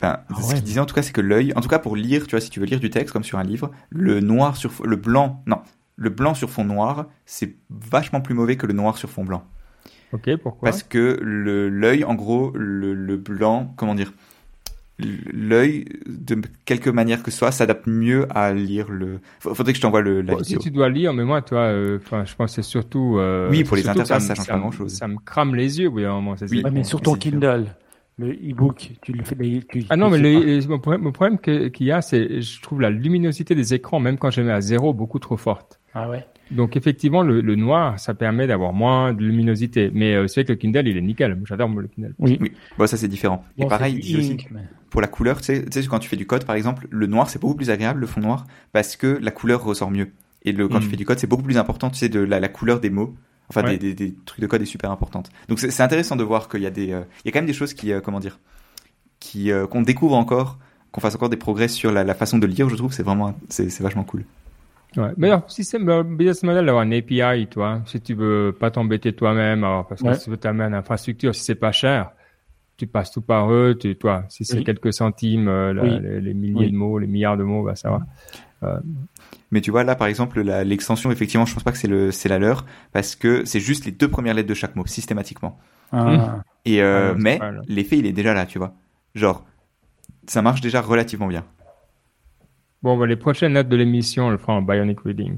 Ben, ah ce qu'il disait en tout cas, c'est que l'œil, en tout cas pour lire, tu vois, si tu veux lire du texte comme sur un livre, le noir sur le blanc, non, le blanc sur fond noir, c'est vachement plus mauvais que le noir sur fond blanc. Ok, pourquoi? Parce que l'œil, en gros, le, le, blanc, comment dire L'œil, de quelque manière que ce soit, s'adapte mieux à lire le. Faudrait que je t'envoie le, la vidéo. Si tu dois lire, mais moi, toi, euh, je pense que c'est surtout. Euh, oui, pour les interfaces, ça, change pas grand chose. Ça me crame les yeux, oui, à un moment. Oui, mais sur ton Kindle, le e-book, tu le fais. Tu, ah non, mais le, mon problème, mon problème qu'il y a, c'est, je trouve la luminosité des écrans, même quand je mets à zéro, beaucoup trop forte. Ah ouais. Donc effectivement, le, le noir, ça permet d'avoir moins de luminosité. Mais euh, c'est vrai que le Kindle, il est nickel. J'adore le Kindle. Oui, oui. Bon, ça c'est différent. Et pareil, aussi, pour la couleur, tu sais, tu sais, quand tu fais du code, par exemple, le noir c'est beaucoup plus agréable, le fond noir, parce que la couleur ressort mieux. Et le, quand tu mm. fais du code, c'est beaucoup plus important, tu sais, de la, la couleur des mots. Enfin, des, des, des, trucs de code est super importante. Donc c'est intéressant de voir qu'il y a des, euh, il y a quand même des choses qui, euh, comment dire, qui qu'on découvre encore, qu'on fasse encore des progrès sur la, la façon de lire. Je trouve c'est vraiment, c'est vachement cool. Ouais. Mais alors, si c'est un business model d'avoir un API, toi, si tu veux pas t'embêter toi-même, alors parce que si tu veux t'amener une infrastructure, si c'est pas cher, tu passes tout par eux, tu, toi, si c'est Oui. quelques centimes, euh, Oui. les, les milliers Oui. de mots, les milliards de mots, bah ça va. Euh, Mais tu vois là par exemple l'extension effectivement je pense pas que c'est le c'est la leur parce que c'est juste les deux premières lettres de chaque mot systématiquement. Ah. Et euh, Ah mais l'effet il est déjà là tu vois. Genre ça marche déjà relativement bien. Bon, bah, les prochaines notes de l'émission, on le fera en bionic reading.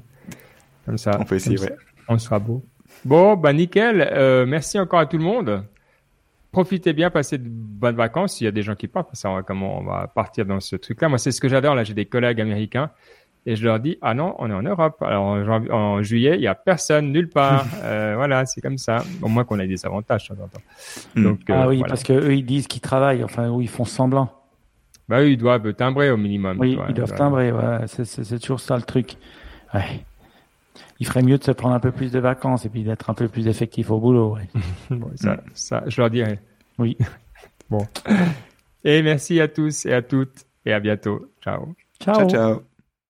Comme ça. On peut essayer comme ouais. ça, On sera beau. Bon, bah nickel. Euh, merci encore à tout le monde. Profitez bien, passez de bonnes vacances. Il y a des gens qui partent, ça, on va- comment on va partir dans ce truc-là. Moi, c'est ce que j'adore. Là, j'ai des collègues américains et je leur dis, ah non, on est en Europe. Alors, en, juillet, il y a personne nulle part. Euh, voilà, c'est comme ça. Au moins qu'on ait des avantages de temps en temps. Mm. Donc, euh, Ah oui, voilà. parce que eux ils disent qu'ils travaillent, enfin ou ils font semblant. Bah eux, ils doivent timbrer au minimum. Oui, vois. ils doivent timbrer, ouais, c'est- toujours ça le truc. Ouais. Il ferait mieux de se prendre un peu plus de vacances et puis d'être un peu plus effectif au boulot. ouais. Bon, ça, ça, je leur dirai. Oui. Bon. Et merci à tous et à toutes et à bientôt. Ciao. Ciao. Ciao ciao.